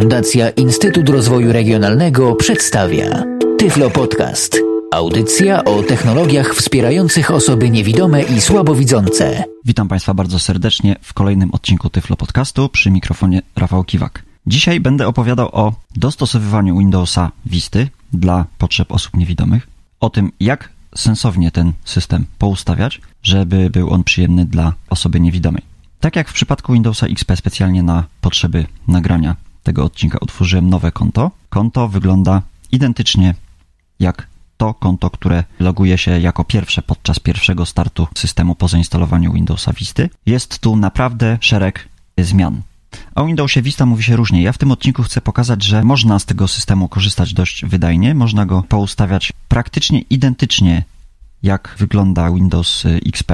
Fundacja Instytut Rozwoju Regionalnego przedstawia Tyflo Podcast. Audycja o technologiach wspierających osoby niewidome i słabowidzące. Witam Państwa bardzo serdecznie w kolejnym odcinku Tyflo Podcastu przy mikrofonie Rafał Kiwak. Dzisiaj będę opowiadał o dostosowywaniu Windowsa Visty dla potrzeb osób niewidomych, o tym jak sensownie ten system poustawiać, żeby był on przyjemny dla osoby niewidomej. Tak jak w przypadku Windowsa XP specjalnie na potrzeby nagrania tego odcinka utworzyłem nowe konto. Konto wygląda identycznie jak to konto, które loguje się jako pierwsze podczas pierwszego startu systemu po zainstalowaniu Windowsa Visty. Jest tu naprawdę szereg zmian. O Windowsie Vista mówi się różnie. Ja w tym odcinku chcę pokazać, że można z tego systemu korzystać dość wydajnie. Można go poustawiać praktycznie identycznie jak wygląda Windows XP.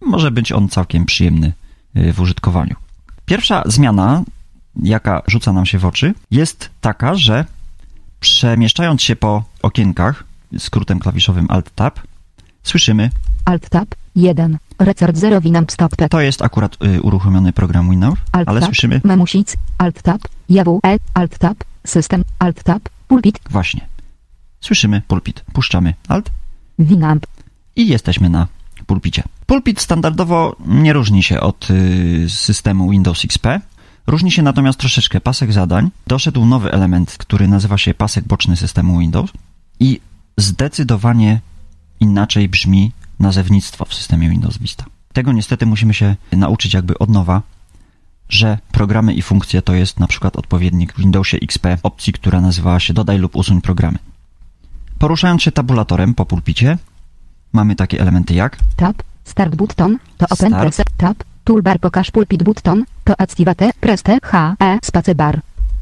Może być on całkiem przyjemny y, w użytkowaniu. Pierwsza zmiana jaka rzuca nam się w oczy, jest taka, że przemieszczając się po okienkach skrótem klawiszowym Alt-Tab, słyszymy Alt-Tab 1, Recert 0 Winamp Stop To jest akurat y, uruchomiony program Alt ale słyszymy Memusic, Alt-Tab, JW, E, Alt-Tab, System, Alt-Tab, Pulpit, właśnie. Słyszymy pulpit. Puszczamy Alt Winamp, i jesteśmy na pulpicie. Pulpit standardowo nie różni się od y, systemu Windows XP. Różni się natomiast troszeczkę pasek zadań. Doszedł nowy element, który nazywa się pasek boczny systemu Windows i zdecydowanie inaczej brzmi nazewnictwo w systemie Windows Vista. Tego niestety musimy się nauczyć jakby od nowa, że programy i funkcje to jest na przykład odpowiednik w Windowsie XP opcji, która nazywała się dodaj lub usuń programy. Poruszając się tabulatorem po pulpicie, mamy takie elementy jak Tab, Start Button, to Open. Press, Tab, Toolbar Pokaż Pulpit Button, to Activate, Press T, H, E, Spacebar.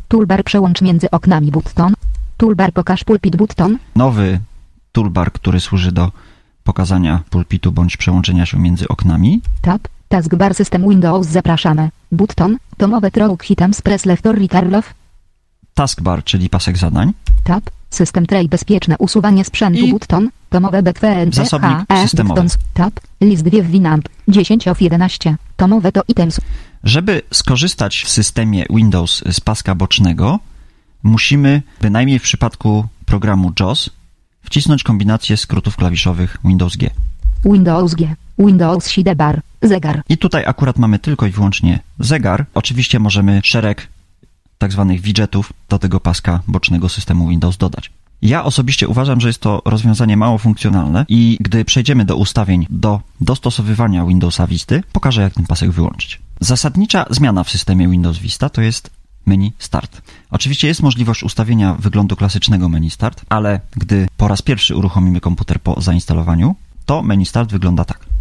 Toolbar Przełącz między oknami Button, Toolbar Pokaż Pulpit Button, nowy toolbar, który służy do pokazania pulpitu bądź przełączenia się między oknami. Tab, Taskbar System Windows Zapraszamy, Button, Tomowe Trouk Hitams Press Left or Return Left, Taskbar, czyli pasek zadań. Tab, System Tray Bezpieczne usuwanie sprzętu I Button, Tomowe BTWNC, zasobnik E, systemowy. Buttons, Tab, List 2 w Winamp, 10 of 11, Tomowe to Items, Żeby skorzystać w systemie Windows z paska bocznego, musimy, bynajmniej w przypadku programu JAWS, wcisnąć kombinację skrótów klawiszowych Windows G. Windows G, Windows Sidebar, Zegar, I tutaj akurat mamy tylko i wyłącznie zegar. Oczywiście możemy szereg tak zwanych widgetów do tego paska bocznego systemu Windows dodać. Ja osobiście uważam, że jest to rozwiązanie mało funkcjonalne i gdy przejdziemy do ustawień do dostosowywania Windowsa Visty, pokażę jak ten pasek wyłączyć. Zasadnicza zmiana w systemie Windows Vista to jest menu Start. Oczywiście jest możliwość ustawienia wyglądu klasycznego menu Start, ale gdy po raz pierwszy uruchomimy komputer po zainstalowaniu, to menu Start wygląda tak.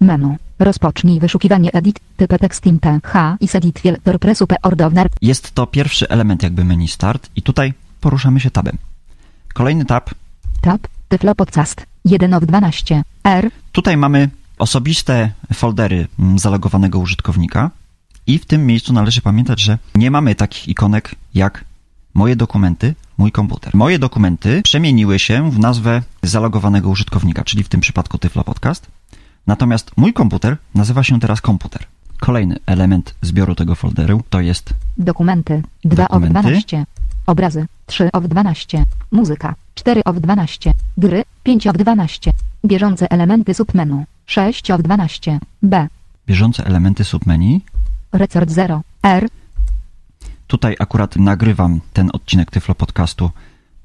Menu, rozpocznij wyszukiwanie Edit, typ tekst T, H i Edit P Ordowner, Jest to pierwszy element jakby menu Start i tutaj poruszamy się tabem. Kolejny tab, Tab, Tyflo Podcast, 1 of 12, R, tutaj mamy osobiste foldery mm, zalogowanego użytkownika i w tym miejscu należy pamiętać, że nie mamy takich ikonek jak moje dokumenty, mój komputer. Moje dokumenty przemieniły się w nazwę zalogowanego użytkownika, czyli w tym przypadku Tyflo Podcast. Natomiast mój komputer nazywa się teraz komputer. Kolejny element zbioru tego folderu to jest Dokumenty, 2 of Dokumenty. 12, Obrazy, 3 of 12, Muzyka, 4 of 12, Gry, 5 of 12, Bieżące elementy submenu, 6 of 12, B, bieżące elementy submenu. Record 0, R, Tutaj akurat nagrywam ten odcinek Tyflo Podcastu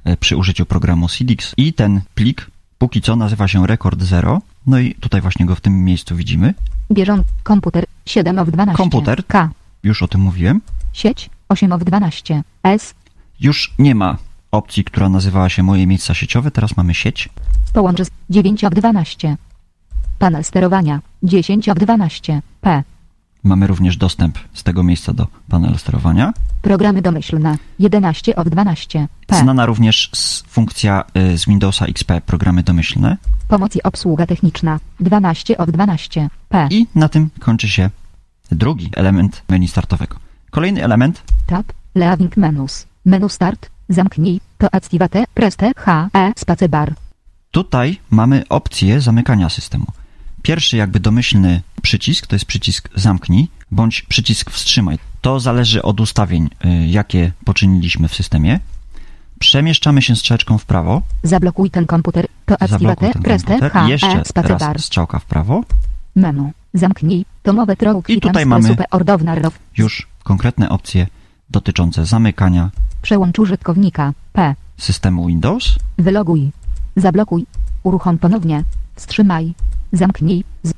e, przy użyciu programu CDX i ten plik póki co nazywa się Record Zero. No i tutaj właśnie go w tym miejscu widzimy. Bieżący, komputer, 7 of 12, Komputer. K, Już o tym mówiłem. sieć, 8 of 12, S, Już nie ma opcji, która nazywała się Moje miejsca sieciowe, teraz mamy sieć. Połącz z 9 of 12. Panel sterowania 10 of 12. P. Mamy również dostęp z tego miejsca do panelu sterowania. Programy domyślne 11 of 12. P. Znana również funkcja y, z Windowsa XP programy domyślne. Pomoc i obsługa techniczna 12 of 12. P. I na tym kończy się drugi element menu startowego. Kolejny element Tab. Leaving menus. Menu start. Zamknij. To activate. Press T. H. E. Spacebar. Tutaj mamy opcję zamykania systemu. Pierwszy jakby domyślny przycisk to jest przycisk zamknij bądź przycisk wstrzymaj. To zależy od ustawień, y, jakie poczyniliśmy w systemie. Przemieszczamy się strzeczką w prawo. Zablokuj ten komputer. To preste komputer. H Jeszcze E raz strzałka w prawo. Menu. Zamknij. Tomowe trog I tutaj mamy-. Już konkretne opcje dotyczące zamykania Przełącz użytkownika. P. systemu Windows. Wyloguj. Zablokuj. Uruchom ponownie. Wstrzymaj. Zamknij. Z...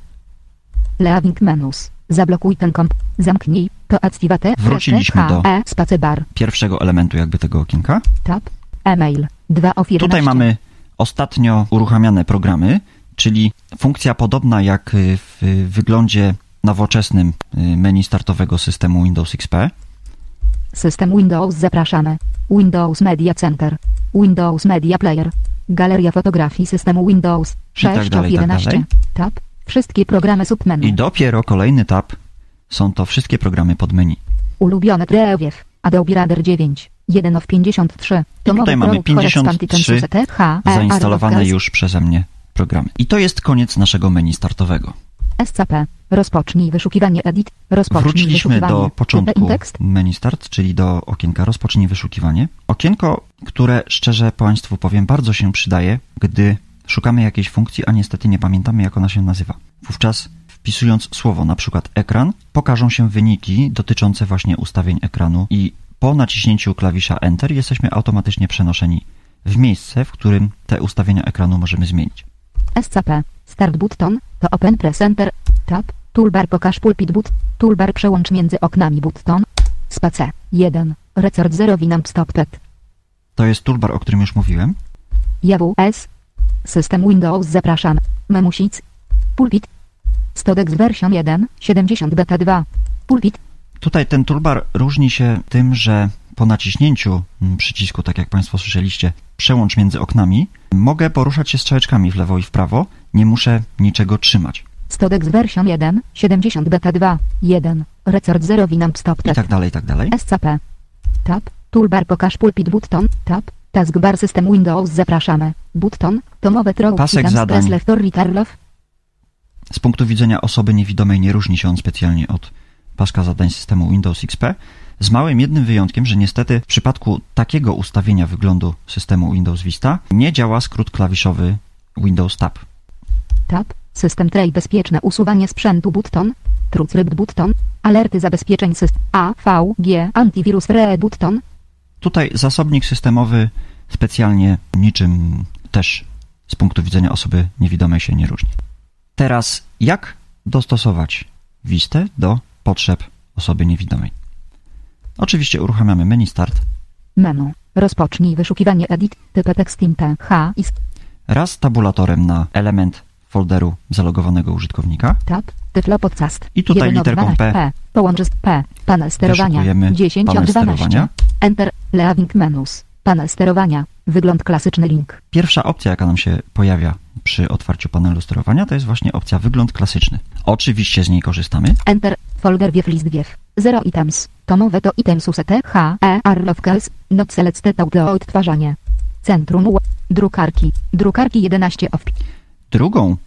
Leaving menus. Zablokuj ten komp. Zamknij. To activate Wróciliśmy preste do- E spacebar. Pierwszego elementu jakby tego okienka. Tab. E-mail. 2 of 11. Tutaj mamy ostatnio uruchamiane programy, czyli funkcja podobna jak y, w wyglądzie nowoczesnym y, menu startowego systemu Windows XP. System Windows zapraszamy. Windows Media Center. Windows Media Player. Galeria fotografii systemu Windows. I tak 6 dalej, of i tak 11. dalej. Tab. Wszystkie programy submenu. I dopiero kolejny tab są to wszystkie programy pod menu. Ulubione Prewiew. Adobe Reader 9. 1 of 53. Tomowy tutaj mamy Pro 53 Correspondent Tensus TH, E, Zainstalowane już przeze mnie programy. I to jest koniec naszego menu startowego. SCP. Rozpocznij wyszukiwanie edit. Rozpocznij Wróciliśmy do początku menu start, czyli do okienka rozpocznij wyszukiwanie. Okienko, które szczerze Państwu powiem bardzo się przydaje, gdy szukamy jakiejś funkcji, a niestety nie pamiętamy jak ona się nazywa. Wówczas wpisując słowo na przykład ekran, pokażą się wyniki dotyczące właśnie ustawień ekranu i po naciśnięciu klawisza Enter jesteśmy automatycznie przenoszeni w miejsce, w którym te ustawienia ekranu możemy zmienić. SCP. Start button. To Open Presenter. Tab. Toolbar pokaż pulpit but. Toolbar przełącz między oknami button. Space. 1. Record 0 Winamp Stop Pet. To jest toolbar, o którym już mówiłem. JWS. System Windows zapraszam. Memusic. Pulpit. Stodex version 1. 70 beta 2. Pulpit. Tutaj ten toolbar różni się tym, że po naciśnięciu mm, przycisku, tak jak Państwo słyszeliście, przełącz między oknami, mogę poruszać się strzałeczkami w lewo i w prawo, nie muszę niczego trzymać. Stodex version 1. 70 beta 2. 1. Record 0 Winamp Stop I Pet. tak dalej, i tak dalej. SCP. Tab. Toolbar pokaż pulpit button. Tab. Taskbar System Windows zapraszamy. Button. Tomowe trog. Pasek zadań. Press Left or Return Left. Z punktu widzenia osoby niewidomej nie różni się on specjalnie od paska zadań systemu Windows XP, z małym jednym wyjątkiem, że niestety w przypadku takiego ustawienia wyglądu systemu Windows Vista nie działa skrót klawiszowy Windows Tab. Tab. System Tray bezpieczne usuwanie sprzętu button. Trucrypt button. Alerty zabezpieczeń system. AVG Antivirus Free button. Tutaj zasobnik systemowy specjalnie niczym też z punktu widzenia osoby niewidomej się nie różni. Teraz jak dostosować Vistę do potrzeb osoby niewidomej? Oczywiście uruchamiamy menu Start. Menu. Rozpocznij wyszukiwanie edit. Typ tekst int H i Raz tabulatorem na element folderu zalogowanego użytkownika. tab. Tyflo podcast. I tutaj 1 of literką 12 P. P. Połącz z P. Panel sterowania. Wyszukujemy 10 panel of 12. sterowania. Enter. Leaving menus. Panel sterowania. Wygląd klasyczny link. Pierwsza opcja, jaka nam się pojawia przy otwarciu panelu sterowania, to jest właśnie opcja wygląd klasyczny. Oczywiście z niej korzystamy. Enter. Folder wiew list wiew. 0 items. Tomowe to items UST H E Arlovkels. Not selected audio odtwarzanie. Centrum. Drukarki. Drukarki 11 of Drugą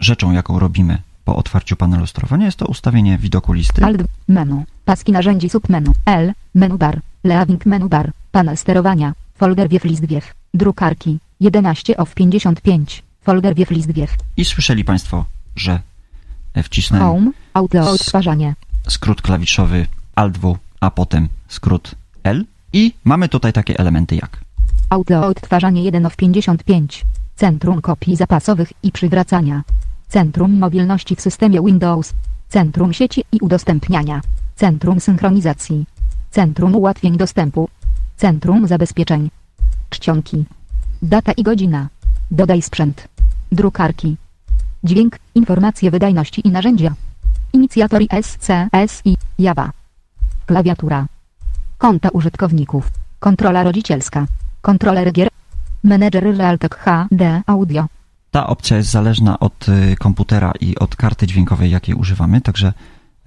rzeczą, jaką robimy po otwarciu panelu sterowania, jest to ustawienie widoku listy. Alt. Menu. Paski narzędzi submenu. L. Menu bar. Leaving menu bar. Panel sterowania. Folder wiew list wiew. Drukarki. 11 of 55. Folder wiew list wiew. I słyszeli Państwo, że wcisnąłem Home. S- odtwarzanie. skrót klawiszowy Alt-W, a potem skrót L. I mamy tutaj takie elementy jak Audio odtwarzanie 1 of 55. Centrum kopii zapasowych i przywracania. Centrum mobilności w systemie Windows. Centrum sieci i udostępniania. Centrum synchronizacji. Centrum ułatwień dostępu. Centrum zabezpieczeń. Czcionki. Data i godzina. Dodaj sprzęt. Drukarki. Dźwięk, informacje wydajności i narzędzia. Inicjator SCSI, Java. Klawiatura. Konta użytkowników. Kontrola rodzicielska. Kontroler gier. Menedżer Realtek HD Audio. Ta opcja jest zależna od y, komputera i od karty dźwiękowej, jakiej używamy, także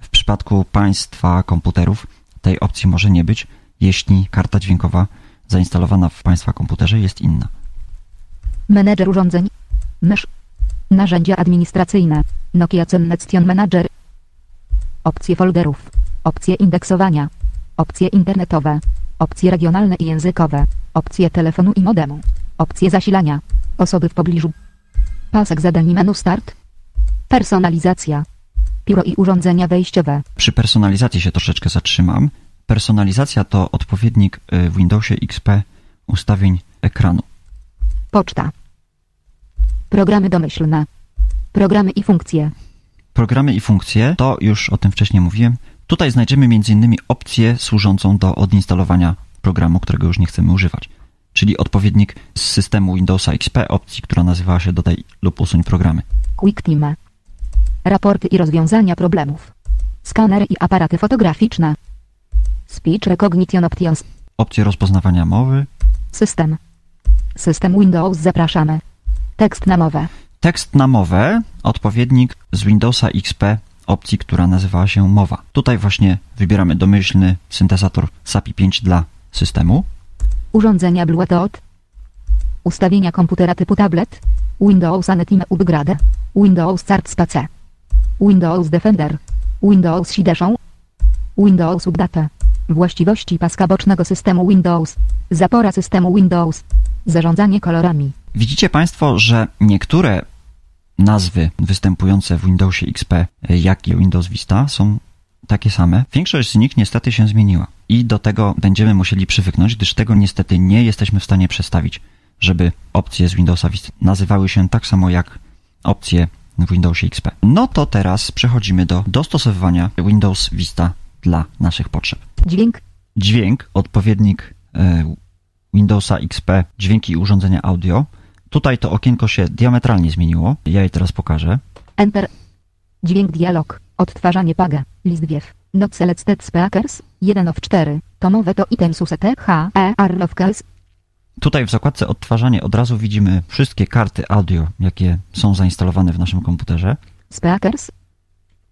w przypadku Państwa komputerów tej opcji może nie być, jeśli karta dźwiękowa zainstalowana w Państwa komputerze jest inna. Menedżer urządzeń. Mysz. Narzędzia administracyjne. Nokia Connection Manager. Opcje folderów. Opcje indeksowania. Opcje internetowe. Opcje regionalne i językowe. Opcje telefonu i modemu. Opcje zasilania. Osoby w pobliżu. Pasek zadań menu start. Personalizacja. Biuro i urządzenia wejściowe. Przy personalizacji się troszeczkę zatrzymam. Personalizacja to odpowiednik y, w Windowsie XP ustawień ekranu. Poczta. Programy domyślne. Programy i funkcje. Programy i funkcje, to już o tym wcześniej mówiłem. Tutaj znajdziemy m.in. opcję służącą do odinstalowania programu, którego już nie chcemy używać. Czyli odpowiednik z systemu Windowsa XP opcji, która nazywała się Dodaj lub usuń programy. Quick Time. Raporty i rozwiązania problemów. Skanery i aparaty fotograficzne. Speech Recognition Options. Opcje rozpoznawania mowy, System. System Windows zapraszamy. Tekst na mowę. Tekst na mowę, odpowiednik z Windowsa XP opcji, która nazywała się mowa. Tutaj właśnie wybieramy domyślny syntezator SAPI 5 dla systemu. Urządzenia Bluetooth. Ustawienia komputera typu tablet. Windows Anetime Upgrade. Windows Start Space. Windows Defender. Windows Sideszą. Windows Update. Właściwości paska bocznego systemu Windows. Zapora systemu Windows. Zarządzanie kolorami. Widzicie Państwo, że niektóre nazwy występujące w Windowsie XP, jak i Windows Vista, są takie same. Większość z nich niestety się zmieniła. I do tego będziemy musieli przywyknąć, gdyż tego niestety nie jesteśmy w stanie przestawić, żeby opcje z Windowsa Vista nazywały się tak samo jak opcje w Windowsie XP. No to teraz przechodzimy do dostosowywania Windows Vista dla naszych potrzeb. Dźwięk. Dźwięk, odpowiednik e, Windowsa XP, dźwięki i urządzenia audio. Tutaj to okienko się diametralnie zmieniło. Ja je teraz pokażę. Enter. Dźwięk dialog. Odtwarzanie paga. List wiew. Not selected speakers. 1 of 4. Tomowe to item susete H E R of case. Tutaj w zakładce odtwarzanie od razu widzimy wszystkie karty audio, jakie są zainstalowane w naszym komputerze. Speakers.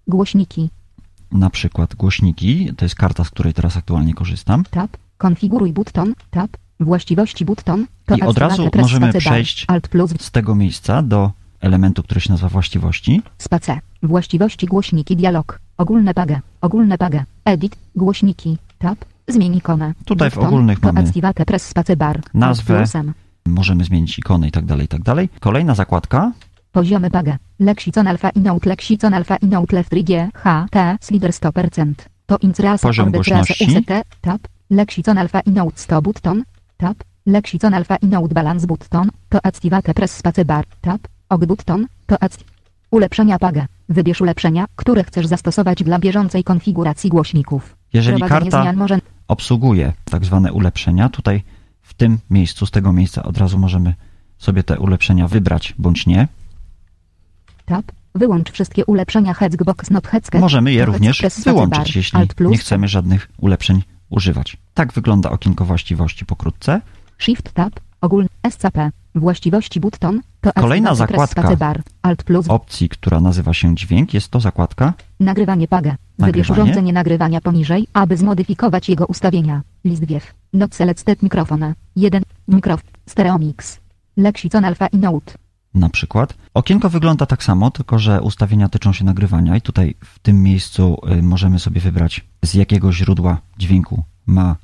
Głośniki. Na przykład głośniki, to jest karta, z której teraz aktualnie korzystam. Tab. Konfiguruj button. Tab. Właściwości button. To I od razu możemy przejść Alt plus z tego miejsca do elementu, który się nazywa właściwości. space. Właściwości głośniki dialog. Ogólne paga. Ogólne paga. Edit. Głośniki. Tab. Zmień ikonę. Tutaj w ogólnych mamy nazwę. Możemy zmienić ikony i tak dalej, i tak dalej. Kolejna zakładka, Poziomy paga. Lexicon alfa i note lexicon alfa i note left 3G H T slider 100%. To ins rasa Poziom głośności. UCT tab. Lexicon alfa i note 100 button tab. Lexicon alfa i note balance button to activate press space bar tab. Og button to act... Ulepszenia paga. Wybierz ulepszenia, które chcesz zastosować dla bieżącej konfiguracji głośników. Jeżeli karta zmian może obsługuje tak zwane ulepszenia. Tutaj w tym miejscu, z tego miejsca od razu możemy sobie te ulepszenia wybrać bądź nie. tab. Wyłącz wszystkie ulepszenia Hexbox not Hexket. Możemy je również wyłączyć, jeśli nie chcemy żadnych ulepszeń używać. Tak wygląda okienko właściwości pokrótce. Shift Tab, ogólny SCP, właściwości button, to Kolejna zakładka. bar, Alt plus, Opcji, która nazywa się dźwięk, jest to zakładka. Nagrywanie paga. Wybierz Nagrywanie. urządzenie nagrywania poniżej, aby zmodyfikować jego ustawienia. List wiew. Not selected mikrofon. 1. Mikrof. Stereo mix. Lexicon alpha i note. na przykład. Okienko wygląda tak samo, tylko że ustawienia tyczą się nagrywania i tutaj w tym miejscu y, możemy sobie wybrać z jakiego źródła dźwięku ma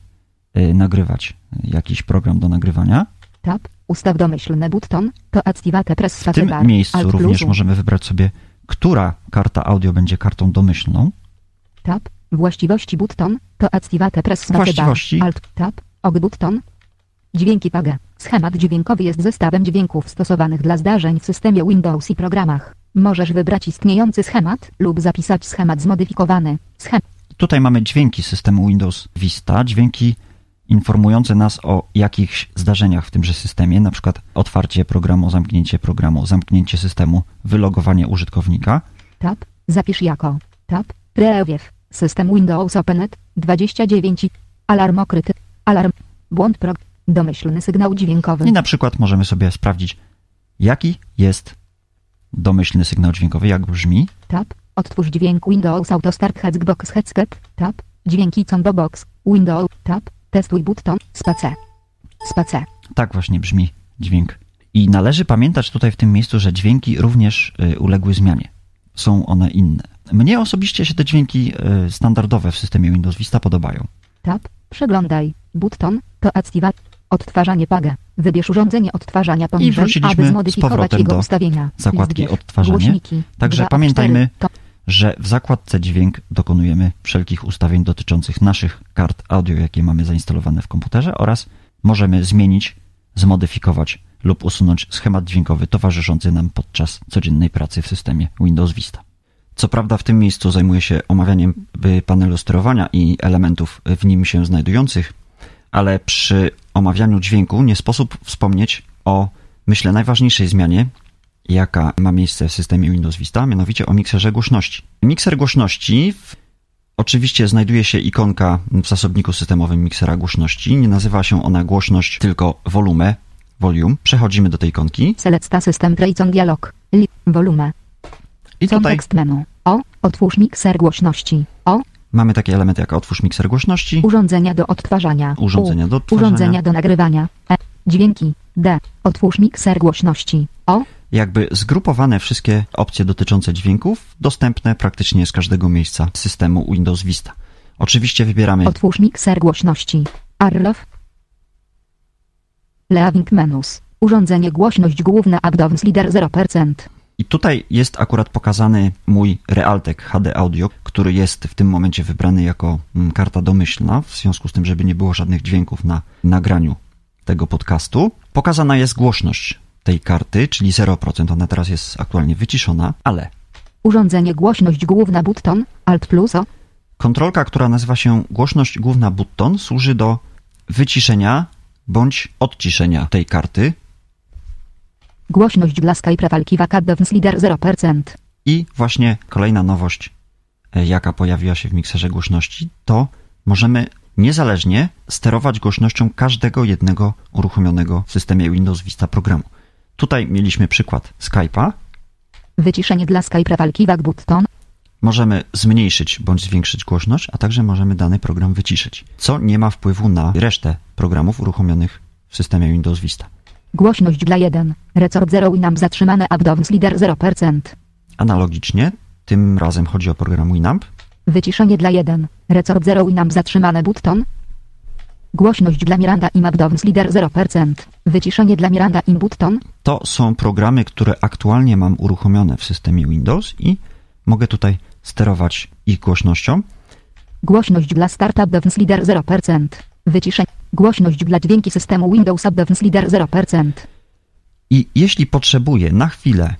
y, nagrywać jakiś program do nagrywania. Tab. Ustaw domyślny button, to activate press W tym miejscu Alt również możemy wybrać sobie, która karta audio będzie kartą domyślną. Tab. Właściwości button, to activate press Właściwości. bar. Alt tab. Og button. Dźwięki paga. Schemat dźwiękowy jest zestawem dźwięków stosowanych dla zdarzeń w systemie Windows i programach. Możesz wybrać istniejący schemat lub zapisać schemat zmodyfikowany. Schem Tutaj mamy dźwięki systemu Windows Vista, dźwięki informujące nas o jakichś zdarzeniach w tymże systemie, na przykład otwarcie programu, zamknięcie programu, zamknięcie systemu, wylogowanie użytkownika. tab. Zapisz jako tab. Prewiew. System Windows Openet 29. Alarm okryty. Alarm. Błąd prog. Domyślny sygnał dźwiękowy. I na przykład możemy sobie sprawdzić, jaki jest domyślny sygnał dźwiękowy, jak brzmi. Tab. Odtwórz dźwięk Windows Auto Start Hexbox Headset. Tab. Dźwięki Combo Box. Windows. Tab. Testuj button. Space. Space. Tak właśnie brzmi dźwięk. I należy pamiętać tutaj w tym miejscu, że dźwięki również y, uległy zmianie. Są one inne. Mnie osobiście się te dźwięki e, standardowe w systemie Windows Vista podobają. Tab. Przeglądaj. Button. To activate. Odtwarzanie PAGE. Wybierz urządzenie odtwarzania poniżej, wróciliśmy aby z zmodyfikować powrotem jego do ustawienia. zakładki List odtwarzanie. Głośniki. Także Dwa, pamiętajmy, cztery, to że w zakładce dźwięk dokonujemy wszelkich ustawień dotyczących naszych kart audio, jakie mamy zainstalowane w komputerze oraz możemy zmienić, zmodyfikować lub usunąć schemat dźwiękowy towarzyszący nam podczas codziennej pracy w systemie Windows Vista. Co prawda w tym miejscu zajmuję się omawianiem panelu sterowania i elementów w nim się znajdujących, ale przy omawianiu dźwięku nie sposób wspomnieć o, myślę, najważniejszej zmianie, jaka ma miejsce w systemie Windows Vista, mianowicie o mikserze głośności. Mikser głośności, w, oczywiście znajduje się ikonka w zasobniku systemowym miksera głośności. Nie nazywa się ona głośność, tylko volume, volume. Przechodzimy do tej ikonki Select System Tracon Dialog. Li. Volume. i tutaj Kontekst menu. O. Otwórz mikser głośności. O. mamy takie elementy jak otwórz mikser głośności, Urządzenia do odtwarzania. urządzenia U. do odtwarzania, Urządzenia do nagrywania. E. Dźwięki. D. Otwórz mikser głośności. O. jakby zgrupowane wszystkie opcje dotyczące dźwięków, dostępne praktycznie z każdego miejsca systemu Windows Vista. Oczywiście wybieramy Otwórz mikser głośności. Arlow. Leaving menus. Urządzenie głośność główna Abdowns Leader 0%. I tutaj jest akurat pokazany mój Realtek HD Audio, który jest w tym momencie wybrany jako mm, karta domyślna, w związku z tym, żeby nie było żadnych dźwięków na nagraniu tego podcastu. Pokazana jest głośność tej karty, czyli 0%. Ona teraz jest aktualnie wyciszona, ale Urządzenie głośność główna button. Alt plus O. kontrolka, która nazywa się głośność główna button, służy do wyciszenia bądź odciszenia tej karty. Głośność dla Skype walki Abdowns Leader 0%. I właśnie kolejna nowość, e, jaka pojawiła się w mikserze głośności, to możemy niezależnie sterować głośnością każdego jednego uruchomionego w systemie Windows Vista programu. Tutaj mieliśmy przykład Skype'a. Wyciszenie dla Skype walki button. Możemy zmniejszyć bądź zwiększyć głośność, a także możemy dany program wyciszyć, co nie ma wpływu na resztę programów uruchomionych w systemie Windows Vista. Głośność dla 1. Resort 0 i nam zatrzymane Abdowns Leader 0%. Analogicznie, tym razem chodzi o program Winamp. Wyciszenie dla 1. Resort 0 i nam zatrzymane button. Głośność dla Miranda i Abdowns Leader 0%. Wyciszenie dla Miranda i button. To są programy, które aktualnie mam uruchomione w systemie Windows i mogę tutaj sterować ich głośnością. Głośność dla Start Abdowns Leader 0%. Wyciszenie. Głośność dla dźwięki systemu Windows Abdowns Leader 0%. I jeśli potrzebuję na chwilę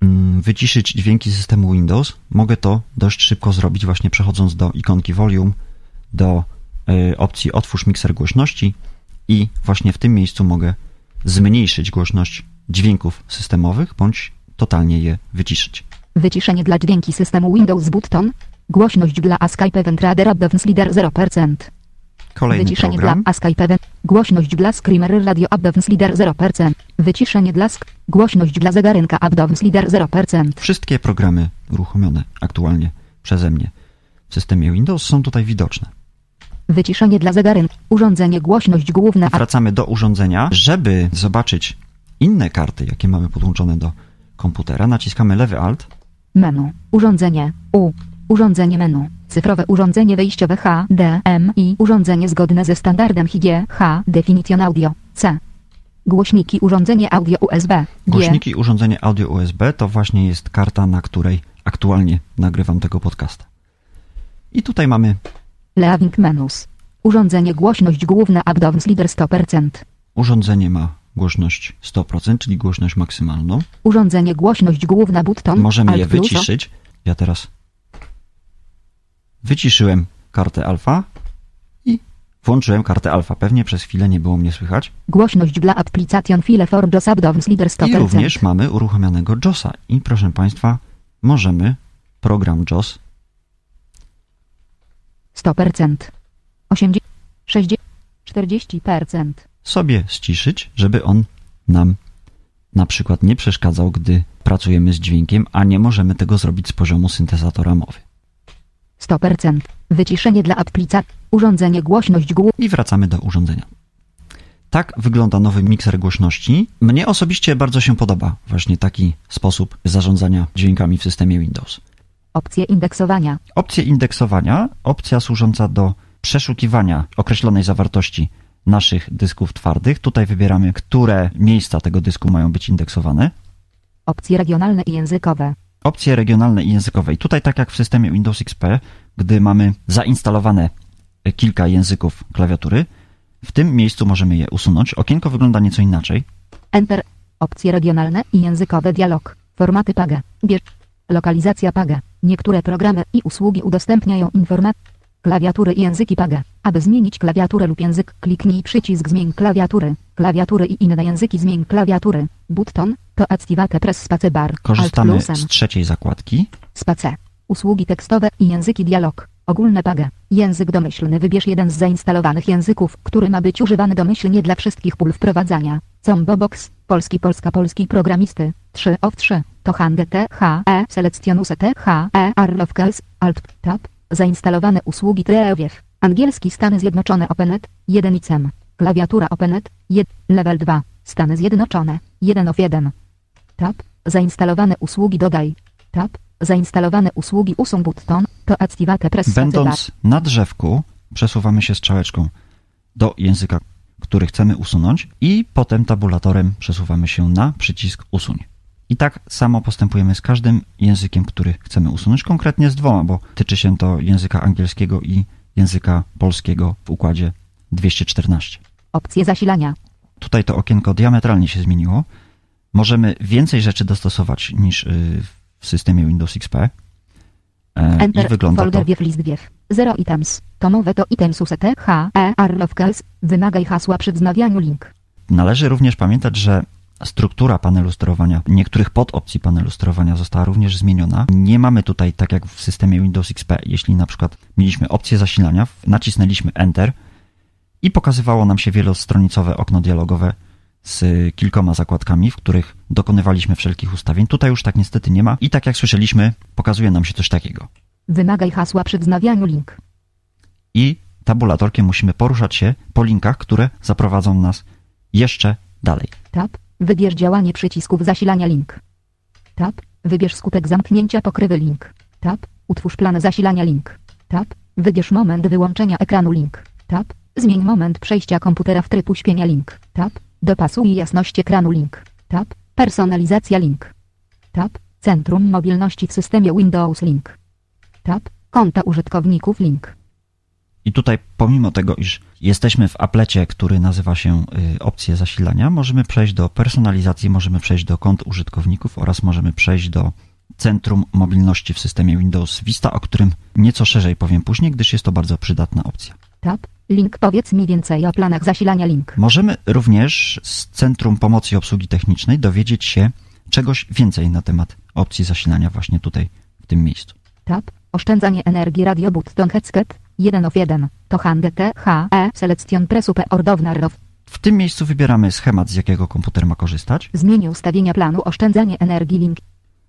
mm, wyciszyć dźwięki systemu Windows, mogę to dość szybko zrobić właśnie przechodząc do ikonki Volume, do y, opcji Otwórz mikser głośności i właśnie w tym miejscu mogę zmniejszyć głośność dźwięków systemowych bądź totalnie je wyciszyć. Wyciszenie dla dźwięki systemu Windows button. Głośność dla Askype Event Radar Abdowns Leader 0%. Kolejny Wyciszenie program. dla Askype Event. Głośność dla Screamer Radio Abdowns Leader 0%. Wyciszenie dla sk. Głośność dla zegarynka Abdowns Leader 0%. Wszystkie programy uruchomione aktualnie przeze mnie w systemie Windows są tutaj widoczne. Wyciszenie dla zegarynka. Urządzenie głośność główna. Wracamy do urządzenia. Żeby zobaczyć inne karty, jakie mamy podłączone do komputera, naciskamy lewy alt. Menu. Urządzenie. U. Urządzenie menu. Cyfrowe urządzenie wejściowe HDMI. Urządzenie zgodne ze standardem HIG H. Definition Audio. C. Głośniki urządzenie audio USB. G. Głośniki urządzenie audio USB to właśnie jest karta, na której aktualnie nagrywam tego podcasta. I tutaj mamy Leaving menus. Urządzenie głośność główna Abdowns Leader 100%. urządzenie ma głośność 100%, czyli głośność maksymalną. Urządzenie głośność główna button. Możemy je Alt wyciszyć. Ja teraz wyciszyłem kartę alfa i włączyłem kartę alfa. Pewnie przez chwilę nie było mnie słychać. Głośność dla application file for JOS Abdowns Leader 100%. I również mamy uruchomionego JOSa. I proszę Państwa, możemy program JOS 100%. 80. 60. 40%. sobie ściszyć, żeby on nam na przykład nie przeszkadzał, gdy pracujemy z dźwiękiem, a nie możemy tego zrobić z poziomu syntezatora mowy. 100%. Wyciszenie dla aplikacji. Urządzenie głośność główna. I wracamy do urządzenia. Tak wygląda nowy mikser głośności. Mnie osobiście bardzo się podoba właśnie taki sposób zarządzania dźwiękami w systemie Windows. Opcje indeksowania. Opcje indeksowania, opcja służąca do przeszukiwania określonej zawartości naszych dysków twardych. Tutaj wybieramy, które miejsca tego dysku mają być indeksowane. Opcje regionalne i językowe. Opcje regionalne i językowe. I tutaj, tak jak w systemie Windows XP, gdy mamy zainstalowane kilka języków klawiatury, w tym miejscu możemy je usunąć. Okienko wygląda nieco inaczej. Enter. Opcje regionalne i językowe dialog. Formaty PAGE. Bierz. Lokalizacja PAGE. Niektóre programy i usługi udostępniają informacje. Klawiatury i języki PAGE. Aby zmienić klawiaturę lub język, kliknij przycisk Zmień klawiatury. Klawiatury i inne języki Zmień klawiatury. Button to Activate Press Spacebar. Korzystamy z trzeciej zakładki. Space. Usługi tekstowe i języki dialog. Ogólne PAGE. Język domyślny. Wybierz jeden z zainstalowanych języków, który ma być używany domyślnie dla wszystkich pól wprowadzania. Combo Box. Polski Polska Polski Programisty. 3 of 3. To Hange T H E Selectionus T H E Arlofkels. Alt Tab. Zainstalowane usługi Treewiew. Angielski Stany Zjednoczone OpenNet. 1 ICM. Klawiatura OpenNet. 1. Level 2. Stany Zjednoczone. 1 of 1. Tab. Zainstalowane usługi dodaj. Tab. Zainstalowane usługi usuń button. To Activate Press. Będąc na drzewku, przesuwamy się strzałeczką do języka, który chcemy usunąć i potem tabulatorem przesuwamy się na przycisk usuń. I tak samo postępujemy z każdym językiem, który chcemy usunąć, konkretnie z dwoma, bo tyczy się to języka angielskiego i języka polskiego w układzie 214. Opcje zasilania. Tutaj to okienko diametralnie się zmieniło. Możemy więcej rzeczy dostosować niż y, w systemie Windows XP. E, I Enter. wygląda to Folder wiew list wiew. 0 items. Tomowe to items use T H E Arlofkels. Wymagaj hasła przy wznawianiu link. Należy również pamiętać, że struktura panelu sterowania niektórych podopcji panelu sterowania została również zmieniona. Nie mamy tutaj, tak jak w systemie Windows XP, jeśli na przykład mieliśmy opcję zasilania, nacisnęliśmy Enter i pokazywało nam się wielostronicowe okno dialogowe z kilkoma zakładkami, w których dokonywaliśmy wszelkich ustawień. Tutaj już tak niestety nie ma i tak jak słyszeliśmy, pokazuje nam się coś takiego. Wymagaj hasła przy wznawianiu link. I tabulatorkiem musimy poruszać się po linkach, które zaprowadzą nas jeszcze dalej. Tab. Wybierz działanie przycisków zasilania link. Tab. Wybierz skutek zamknięcia pokrywy link. Tab. Utwórz plan zasilania link. Tab. Wybierz moment wyłączenia ekranu link. Tab. Zmień moment przejścia komputera w tryb uśpienia link. Tab. Dopasuj jasność ekranu link. Tab. Personalizacja link. Tab. Centrum mobilności w systemie Windows link. Tab. Konta użytkowników link. I tutaj, pomimo tego, iż jesteśmy w aplecie, który nazywa się y, opcje zasilania, możemy przejść do personalizacji, możemy przejść do kont użytkowników oraz możemy przejść do centrum mobilności w systemie Windows Vista, o którym nieco szerzej powiem później, gdyż jest to bardzo przydatna opcja. Tab. Link powiedz mi więcej o planach zasilania link. Możemy również z Centrum Pomocy i Obsługi Technicznej dowiedzieć się czegoś więcej na temat opcji zasilania właśnie tutaj, w tym miejscu. Tab. Oszczędzanie energii radio button headset 1 of 1. To Hange T H E Selection Presupe Ordownar W tym miejscu wybieramy schemat, z jakiego komputer ma korzystać. Zmień ustawienia planu oszczędzanie energii link.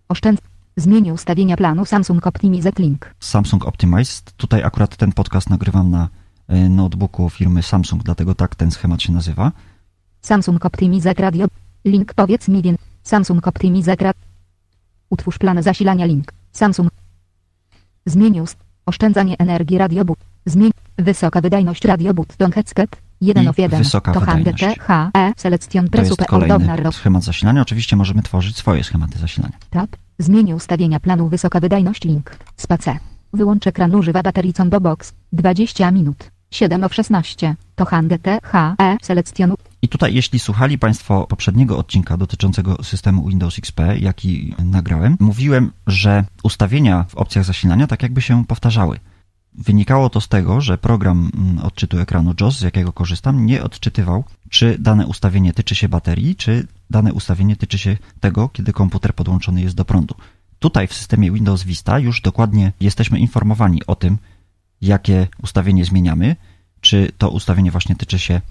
Oszczędz. Zmień ustawienia planu Samsung Optimize Link. Samsung Optimized. Tutaj akurat ten podcast nagrywam na notebooku firmy Samsung, dlatego tak ten schemat się nazywa. Samsung Optimize Radio. Link powiedz mi więcej. Samsung Optimize Radio. Utwórz plan zasilania link. Samsung. Zmień ust. Oszczędzanie energii radio but. Zmień. Wysoka wydajność radio button headset 1 I of 1. wysoka to wydajność. H E Selection kolejny Ordownar schemat zasilania. Oczywiście możemy tworzyć swoje schematy zasilania. Tab. Zmień ustawienia planu wysoka wydajność link. Space. Wyłącz ekran używa baterii Combo Box. 20 minut. 7 of 16. To Hange T H E Selection I tutaj, jeśli słuchali Państwo poprzedniego odcinka dotyczącego systemu Windows XP, jaki nagrałem, mówiłem, że ustawienia w opcjach zasilania tak jakby się powtarzały. Wynikało to z tego, że program mm, odczytu ekranu JOS, z jakiego korzystam, nie odczytywał, czy dane ustawienie tyczy się baterii, czy dane ustawienie tyczy się tego, kiedy komputer podłączony jest do prądu. Tutaj w systemie Windows Vista już dokładnie jesteśmy informowani o tym, jakie ustawienie zmieniamy, czy to ustawienie właśnie tyczy się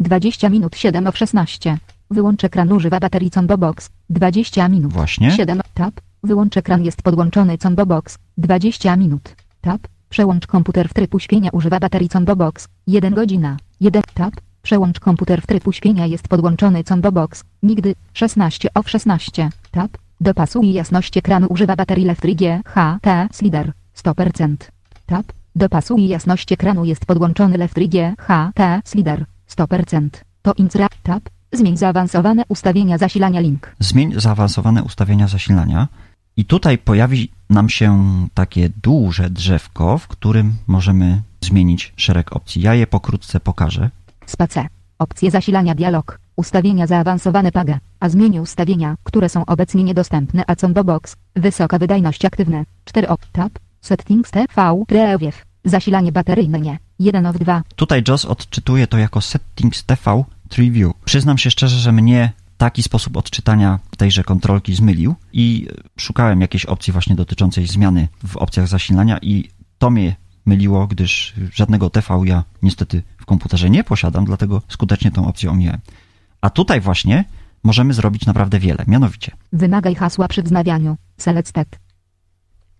20 minut 7 of 16. Wyłącz ekran używa baterii Combo Box. 20 minut. Właśnie. 7 tab. Wyłącz ekran jest podłączony Combo Box. 20 minut. Tab. Przełącz komputer w tryb uśpienia używa baterii Combo Box. 1 godzina. 1 tab. Przełącz komputer w tryb uśpienia jest podłączony Combo Box. Nigdy 16 of 16. Tab. Dopasuj jasność ekranu używa baterii Left G HT Slider 100%. Tab. Dopasuj jasność ekranu jest podłączony Left G HT Slider 100%. To Insra Tab. Zmień zaawansowane ustawienia zasilania link. Zmień zaawansowane ustawienia zasilania. I tutaj pojawi nam się takie duże drzewko, w którym możemy zmienić szereg opcji. Ja je pokrótce pokażę. Space. Opcje zasilania dialog. Ustawienia zaawansowane PAGE. A zmieni ustawienia, które są obecnie niedostępne a combo box. Wysoka wydajność aktywne. 4 op. Tab. Settings TV. Preview. Zasilanie bateryjne nie. 1 of 2. Tutaj JOS odczytuje to jako Settings TV TreeView. Przyznam się szczerze, że mnie taki sposób odczytania tejże kontrolki zmylił i szukałem jakiejś opcji właśnie dotyczącej zmiany w opcjach zasilania i to mnie myliło, gdyż żadnego TV ja niestety w komputerze nie posiadam, dlatego skutecznie tą opcję omijałem. A tutaj właśnie możemy zrobić naprawdę wiele, mianowicie Wymagaj hasła przy wznawianiu. Selected.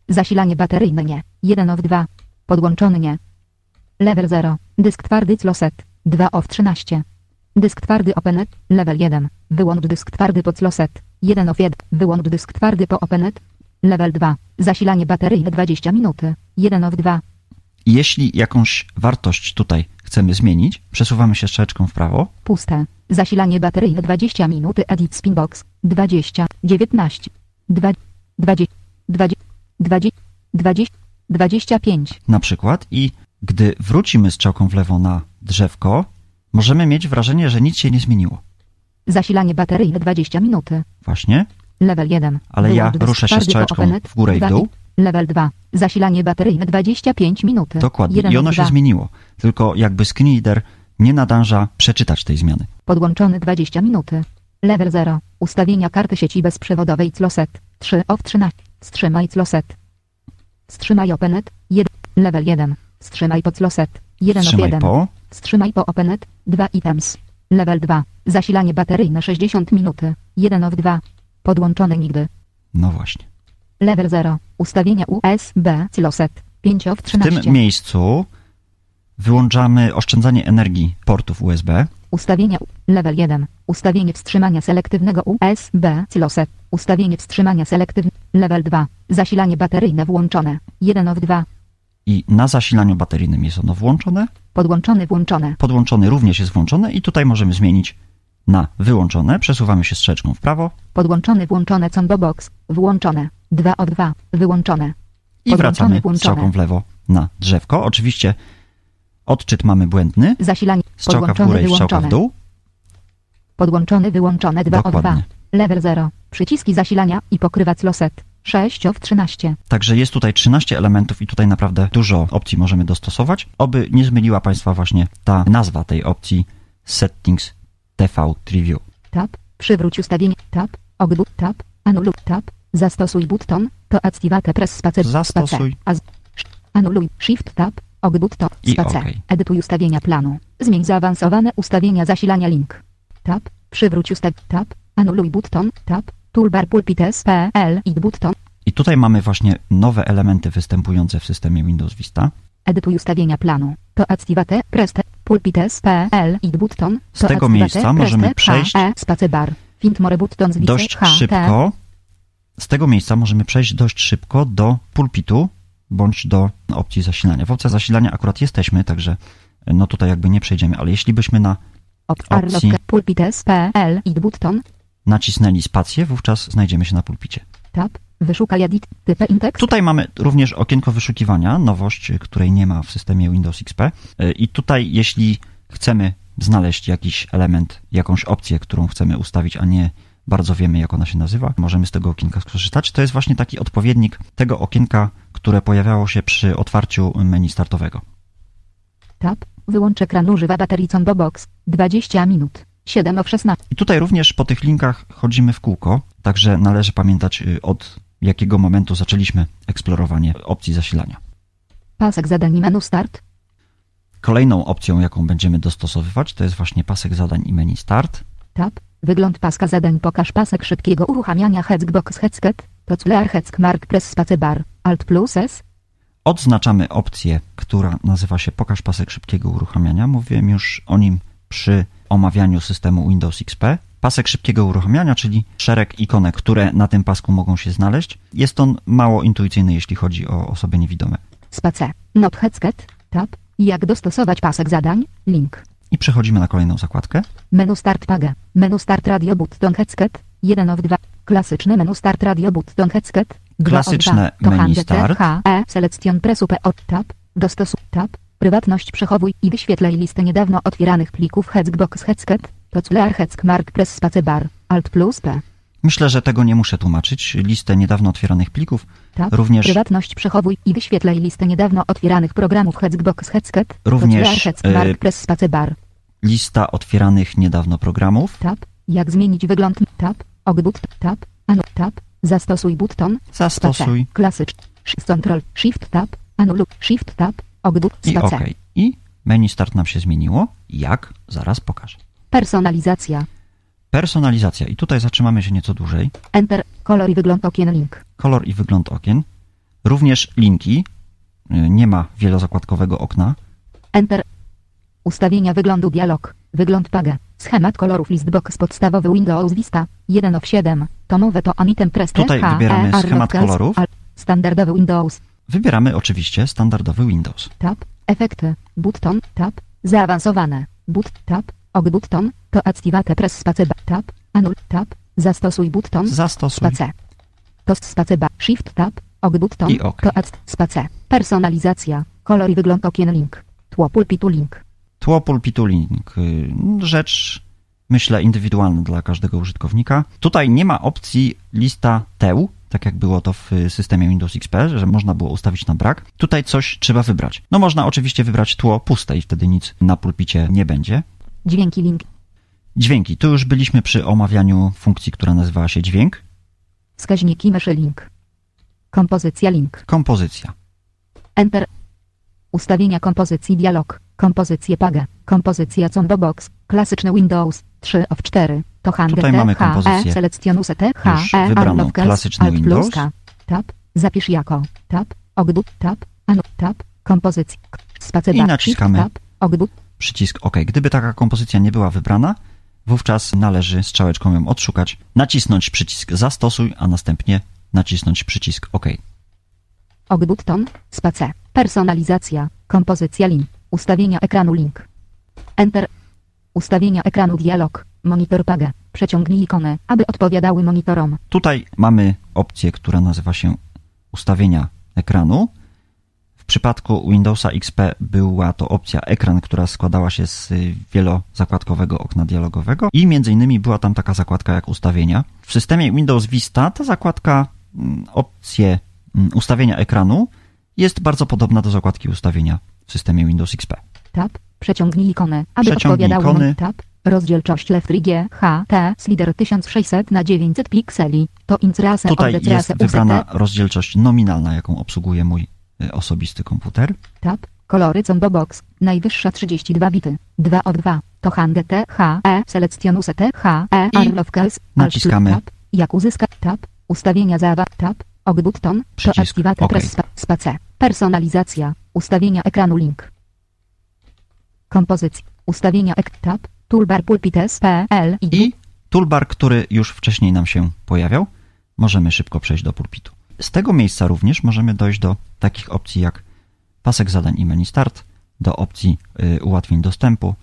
Zasilanie bateryjne nie. 1 of 2. Podłączony nie. Level 0. Dysk twardy closet. 2 of 13. Dysk twardy OpenNet. Level 1. Wyłącz dysk twardy po closet. 1 of 1. Wyłącz dysk twardy po OpenNet. Level 2. Zasilanie bateryjne 20 minuty. 1 of 2. I jeśli jakąś wartość tutaj chcemy zmienić, przesuwamy się strzeczką w prawo, Puste. Zasilanie bateryjne 20 minuty. Edit Spinbox. 20. 19. 2. 20. 20. 20. 20. 25. na przykład, i gdy wrócimy strzałką w lewo na drzewko, możemy mieć wrażenie, że nic się nie zmieniło. Zasilanie bateryjne 20 minuty. Właśnie, Level 1. Ale ja ruszę się strzałeczką w górę i w dół. Level 2. Zasilanie bateryjne 25 minuty. dokładnie. 1 I ono się 2. zmieniło. Tylko jakby screen reader nie nadąża przeczytać tej zmiany. Podłączony 20 minuty. Level 0. Ustawienia karty sieci bezprzewodowej Closet. 3 of 13. Wstrzymaj Closet. Wstrzymaj OpenNet. 1. Level 1. Wstrzymaj po Closet. 1 of Trzymaj 1. po, Wstrzymaj po OpenNet. 2 items. Level 2. Zasilanie bateryjne 60 minuty. 1 of 2. Podłączony nigdy. no właśnie. Level 0. Ustawienia USB Closet. 5 of W 13. tym miejscu wyłączamy oszczędzanie energii portów USB. Ustawienia level 1. Ustawienie wstrzymania selektywnego USB Closet. Ustawienie wstrzymania selektywne level 2. Zasilanie bateryjne włączone. 1 of 2. I na zasilaniu bateryjnym jest ono włączone, Podłączony włączone. podłączony również jest włączone i tutaj możemy zmienić na wyłączone. Przesuwamy się strzeczką w prawo Podłączony włączone combo box. Włączone. 2 of 2. Wyłączone. i wracamy włączone. strzałką w lewo na drzewko. Oczywiście odczyt mamy błędny. Zasilanie Strzałka w górę i strzałka w dół. Podłączony wyłączone 2 of 2. Dokładnie. Level 0. Przyciski zasilania i pokrywa Closet. 6 of 13. Także jest tutaj 13 elementów i tutaj naprawdę dużo opcji możemy dostosować. Oby nie zmyliła Państwa właśnie ta nazwa tej opcji Settings TV Preview. Tab. Przywróć ustawienie. Tab. Ogbud. Tab. Anuluj. Tab. Zastosuj button. To activate press spacer. Zastosuj. Spacer. Anuluj. Shift. Tab. Ogbud. To. Spacer. okej. Edytuj ustawienia planu. Zmień zaawansowane ustawienia zasilania link. Tab. Przywróć ustaw. Tab. Anuluj button. Tab. Toolbar pulpit SPL. I button. I tutaj mamy właśnie nowe elementy występujące w systemie Windows Vista. Edytuj ustawienia planu. To activate press. te- Pulpit SPL. I button. Z tego miejsca możemy przejść HE. Spacebar. Fint more button z Dość szybko. Z tego miejsca możemy przejść dość szybko do pulpitu bądź do opcji zasilania. W opcji zasilania akurat jesteśmy, także no tutaj jakby nie przejdziemy, ale jeśli byśmy na Op opcji. Arlock pulpit SPL i button. Nacisnęli spację, wówczas znajdziemy się na pulpicie. Tab. Wyszukaj edit. Typę. Tutaj mamy również okienko wyszukiwania, nowość, której nie ma w systemie Windows XP. Y, I tutaj, jeśli chcemy znaleźć jakiś element, jakąś opcję, którą chcemy ustawić, a nie bardzo wiemy, jak ona się nazywa, możemy z tego okienka skorzystać. To jest właśnie taki odpowiednik tego okienka, które pojawiało się przy otwarciu menu startowego. Tab. Wyłącz ekran używa baterii combo box. 20 minut. 7 of 16. I tutaj również po tych linkach chodzimy w kółko, także należy pamiętać y, od jakiego momentu zaczęliśmy eksplorowanie opcji zasilania. Pasek zadań i menu start. Kolejną opcją, jaką będziemy dostosowywać, to jest właśnie pasek zadań i menu start. Tab. Wygląd paska zadań. Pokaż pasek szybkiego uruchamiania Hexbox Headsket. To Culear Heck Mark Press Spacebar. Alt plus S. Odznaczamy opcję, która nazywa się Pokaż pasek szybkiego uruchamiania. Mówiłem już o nim przy omawianiu systemu Windows XP. pasek szybkiego uruchamiania, czyli szereg ikonek, które na tym pasku mogą się znaleźć. Jest on mało intuicyjny, jeśli chodzi o osoby niewidome. Space. Not headset. Tab. Jak dostosować pasek zadań? Link. I przechodzimy na kolejną zakładkę. Menu Start Page. Menu Start Radio Button Headset. 1 of 2. Klasyczne menu Start Radio Button Headset. Klasyczne menu Start. H, E, Selection Pressu P Tab. Dostosuj Tab. Prywatność przechowuj i wyświetlaj listę niedawno otwieranych plików Hexbox Headset. To Clear Heck Mark Press Space Bar. Alt plus P. Myślę, że tego nie muszę tłumaczyć. Listę niedawno otwieranych plików. Tab. Również Prywatność przechowuj i wyświetlaj listę niedawno otwieranych programów Hexbox Headset. To Również, Heck e, Mark Press Space Bar. lista otwieranych niedawno programów. Tab. Jak zmienić wygląd Tab. Ogbut Tab. Anu Tab. Zastosuj button. Zastosuj. Klasycz. Shift Control. Shift Tab. Anulu. Shift Tab. Ogbut i Space. OK. I menu start nam się zmieniło. Jak? Zaraz pokażę. Personalizacja. Personalizacja. I tutaj zatrzymamy się nieco dłużej. Enter. Kolor i wygląd okien link. Kolor i wygląd okien. Również linki. Y, Nie ma wielozakładkowego okna. Enter. Ustawienia wyglądu dialog. Wygląd page. Schemat kolorów listbox podstawowy Windows Vista. 1 of 7. Tomowe to Anitem Press Tutaj wybieramy E, R, schemat kolorów. Standardowy Windows. Wybieramy oczywiście standardowy Windows. Tab. Efekty. Button. Tab. Zaawansowane. But. Tab. Og button. To activate press space ba- Tab. Anul. Tab. Zastosuj button. Zastosuj. Space. To space ba. Shift tab. Og button. I OK. To act. Space. Personalizacja. Kolor i wygląd okien link. Tło pulpitu link. Tło pulpitu link. Rzecz, myślę, indywidualna dla każdego użytkownika. Tutaj nie ma opcji lista teł, tak jak było to w systemie Windows XP, że można było ustawić na brak. Tutaj coś trzeba wybrać. No można oczywiście wybrać tło puste i wtedy nic na pulpicie nie będzie. Dźwięki link. Dźwięki. Tu już byliśmy przy omawianiu funkcji, która nazywała się dźwięk. Wskaźniki myszy link. Kompozycja link. Kompozycja. Enter. Ustawienia kompozycji dialog. Kompozycje page. Kompozycja combo box. Klasyczny Windows. 3 of 4. To handle Tutaj mamy kompozycję. E, selectionuse T, H, Już E, wybraną. Klasyczny Windows. Tab. Zapisz jako. Tab. Ogdut. Tab. Anu. Tab. Kompozycja. I naciskamy. Tab. Przycisk OK. Gdyby taka kompozycja nie była wybrana, wówczas należy strzałeczką ją odszukać, nacisnąć przycisk Zastosuj, a następnie nacisnąć przycisk OK. Og button, space, personalizacja, kompozycja link, ustawienia ekranu link. Enter. Ustawienia ekranu dialog, monitor page, przeciągnij ikonę, aby odpowiadały monitorom. Tutaj mamy opcję, która nazywa się ustawienia ekranu. W przypadku Windowsa XP była to opcja ekran, która składała się z wielozakładkowego okna dialogowego i między innymi była tam taka zakładka jak ustawienia. W systemie Windows Vista ta zakładka mm, opcje mm, ustawienia ekranu jest bardzo podobna do zakładki ustawienia w systemie Windows XP. Tab, przeciągnij ikonę, aby Przeciągnij ikony. mon- tab. Rozdzielczość left G, H, T, slider 1600 na 900 pikseli, to intrase Tutaj jest wybrana rozdzielczość nominalna, jaką obsługuje mój y, osobisty komputer. Tab, kolory combo box, najwyższa 32 bity, 2 od 2, to handle T, H, E, selectionuse T, H, E, I Arlovkels, naciskamy. Tab, jak uzyskać tab, ustawienia zawa, tab, og button, to Przycisk. activate OK. press spa, space, personalizacja, ustawienia ekranu link. Kompozycja, ustawienia tab, toolbar pulpit SPL i, I toolbar, który już wcześniej nam się pojawiał, możemy szybko przejść do pulpitu. Z tego miejsca również możemy dojść do takich opcji jak pasek zadań i menu start, do opcji y, ułatwień dostępu,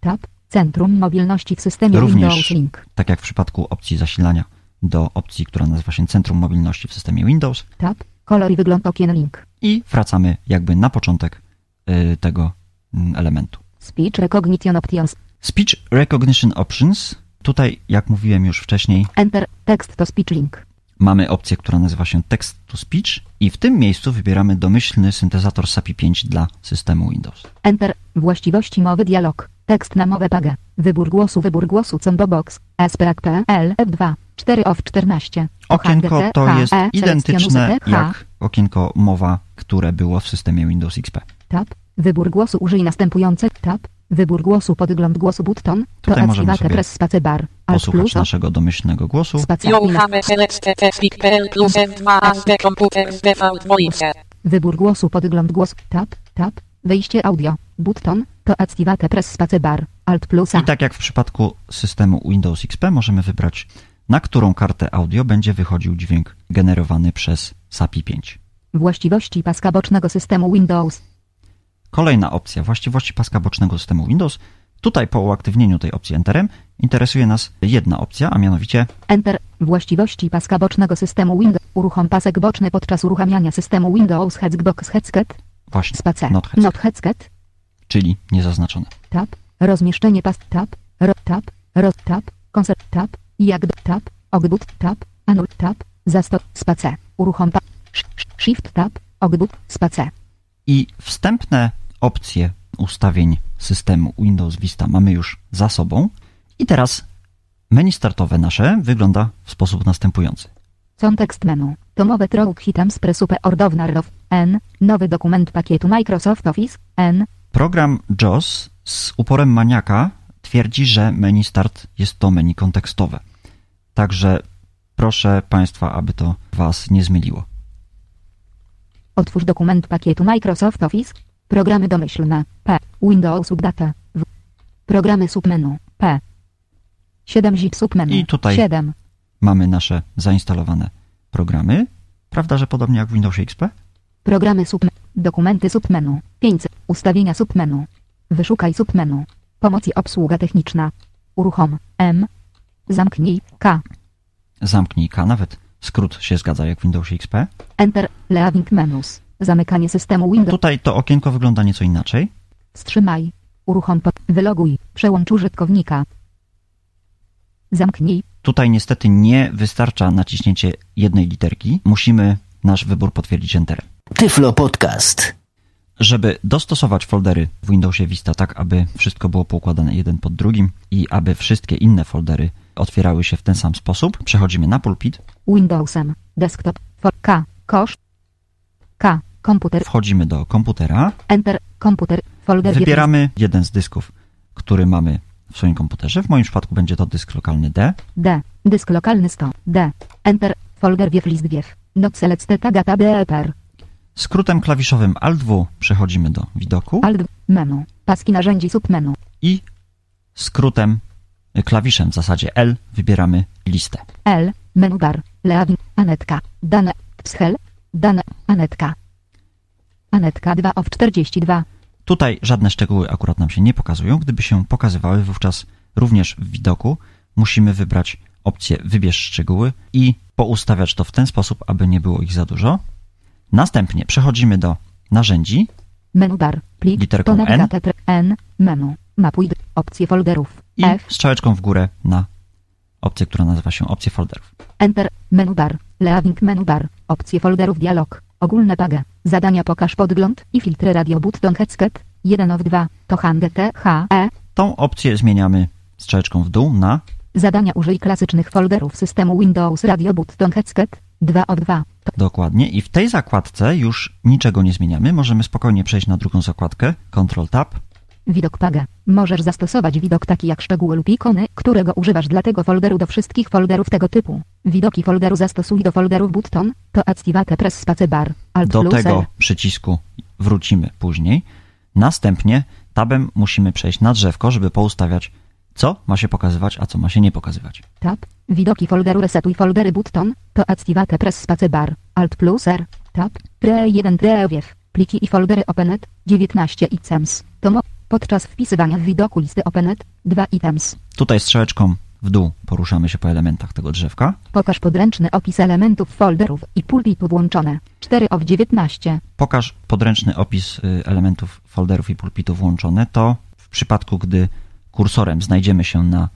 tab, centrum mobilności w systemie Również Windows Link, tak jak w przypadku opcji zasilania, do opcji, która nazywa się Centrum Mobilności w systemie Windows. Tab, kolor i wygląd okien link, i wracamy jakby na początek y, tego mm, elementu. Speech recognition options, Speech Recognition Options. Tutaj, jak mówiłem już wcześniej, enter, text to speech link, mamy opcję, która nazywa się Text to Speech i w tym miejscu wybieramy domyślny syntezator SAPI 5 dla systemu Windows. enter, właściwości mowy dialog, tekst na mowę page, wybór głosu, wybór głosu combo box, SPAC.pl F2, 4 of 14, Okienko to jest HE, identyczne jak okienko mowa, które było w systemie Windows XP. Tab, wybór głosu użyj następujące, tab, wybór głosu podgląd głosu button, to Tutaj możemy sobie press space bar, alt Posłuchać plus, naszego domyślnego głosu. spacja You minus, have selected Speak.pl plus F2 as the computer's default voice. wybór głosu podgląd głos, tab, tab, wyjście audio, button, to activate press space bar, Alt plus. I tak jak w przypadku systemu Windows XP możemy wybrać, na którą kartę audio będzie wychodził dźwięk generowany przez SAPI 5. Właściwości paska bocznego systemu Windows. Kolejna opcja, właściwości paska bocznego systemu Windows. Tutaj po uaktywnieniu tej opcji Enterem interesuje nas jedna opcja, a mianowicie Enter. Właściwości paska bocznego systemu Windows. Uruchom pasek boczny podczas uruchamiania systemu Windows Hexbox Headset. właśnie Space. Not headset, Not headset. czyli niezaznaczone. Tab. Rozmieszczenie pas. Tab. Ro, tab. Roz, tab. Koncert. Tab. Jak do, tab. Ogbud. Tab. Anul. Tab. Zastop. Space. Uruchom pa. sh- sh- Shift. Tab. Ogbud. Space. I wstępne opcje ustawień systemu Windows Vista mamy już za sobą. I teraz menu startowe nasze wygląda w sposób następujący. Contekst menu. Tomowe trog hitam z presupe ordownarow. N. Nowy dokument pakietu Microsoft Office. N. Program JOS z uporem maniaka twierdzi, że menu start jest to menu kontekstowe. Także proszę Państwa, aby to Was nie zmyliło. Otwórz dokument pakietu Microsoft Office. Programy domyślne. P. Windows Update. W. Programy submenu. P. 7 zip submenu. I tutaj- 7. Mamy nasze zainstalowane programy. Prawda, że podobnie jak w Windowsie XP? Programy submenu. Dokumenty submenu. 500. Ustawienia submenu. Wyszukaj submenu. Pomoc i obsługa techniczna. Uruchom. M. Zamknij. K. Zamknij K, nawet skrót się zgadza jak w Windowsie XP. Enter. Leaving menus. Zamykanie systemu Windows. Tutaj to okienko wygląda nieco inaczej. Wstrzymaj. Uruchom. Po... Wyloguj. Przełącz użytkownika. Zamknij. Tutaj niestety nie wystarcza naciśnięcie jednej literki. Musimy nasz wybór potwierdzić Enterem. Tyflo Podcast. Żeby dostosować foldery w Windowsie Vista tak, aby wszystko było poukładane jeden pod drugim i aby wszystkie inne foldery otwierały się w ten sam sposób, przechodzimy na pulpit, Windowsem. Desktop. For K. Kosz. K. Komputer. wchodzimy do komputera, Enter. Komputer. Folder. wybieramy jeden z dysków, który mamy w swoim komputerze. W moim przypadku będzie to dysk lokalny D. D. Dysk lokalny 100. D. Enter. Folder wiew list wiew. Not select tagata BEPR. Skrótem klawiszowym Alt-W przechodzimy do widoku Alt. Menu. Paski narzędzi submenu. i skrótem, y, klawiszem w zasadzie L wybieramy listę. L. Menu bar. Leaving. Anetka. Dane. Pschel. Dane. Anetka. Anetka 2 of 42. Tutaj żadne szczegóły akurat nam się nie pokazują. Gdyby się pokazywały, wówczas również w widoku musimy wybrać opcję Wybierz szczegóły i poustawiać to w ten sposób, aby nie było ich za dużo. Następnie przechodzimy do narzędzi Menu bar. Plik. Literką N. N. Menu. Mapuj. Opcje folderów. i F. strzałeczką w górę na opcję, która nazywa się opcje folderów. Enter. Menu bar. Leaving menu bar. Opcje folderów dialog. Ogólne page. Zadania pokaż podgląd i filtry radio button headset. 1 of 2. To hange T H E. Tą opcję zmieniamy strzałeczką w dół na Zadania użyj klasycznych folderów systemu Windows Radio Button Headset. 2 of 2. To dokładnie i w tej zakładce już niczego nie zmieniamy. Możemy spokojnie przejść na drugą zakładkę, Ctrl Tab widok page. Możesz zastosować widok taki jak szczegóły lub ikony, którego używasz dla tego folderu do wszystkich folderów tego typu. Widoki folderu zastosuj do folderów button. To activate press spacebar. Alt Do tego L. przycisku wrócimy później. Następnie tabem musimy przejść na drzewko, żeby poustawiać, co ma się pokazywać, a co ma się nie pokazywać. Tab. Widoki folderu resetuj foldery button. To activate press spacebar. Alt plus R. Tab. Pre 1 prewiew. Pliki i foldery openet. 19 items. To mo- podczas wpisywania w widoku listy openet. 2 items. Tutaj strzałeczką w dół poruszamy się po elementach tego drzewka. Pokaż podręczny opis elementów folderów i pulpitu włączone. 4 of 19. Pokaż podręczny opis y, elementów folderów i pulpitu włączone. To w przypadku, gdy kursorem znajdziemy się na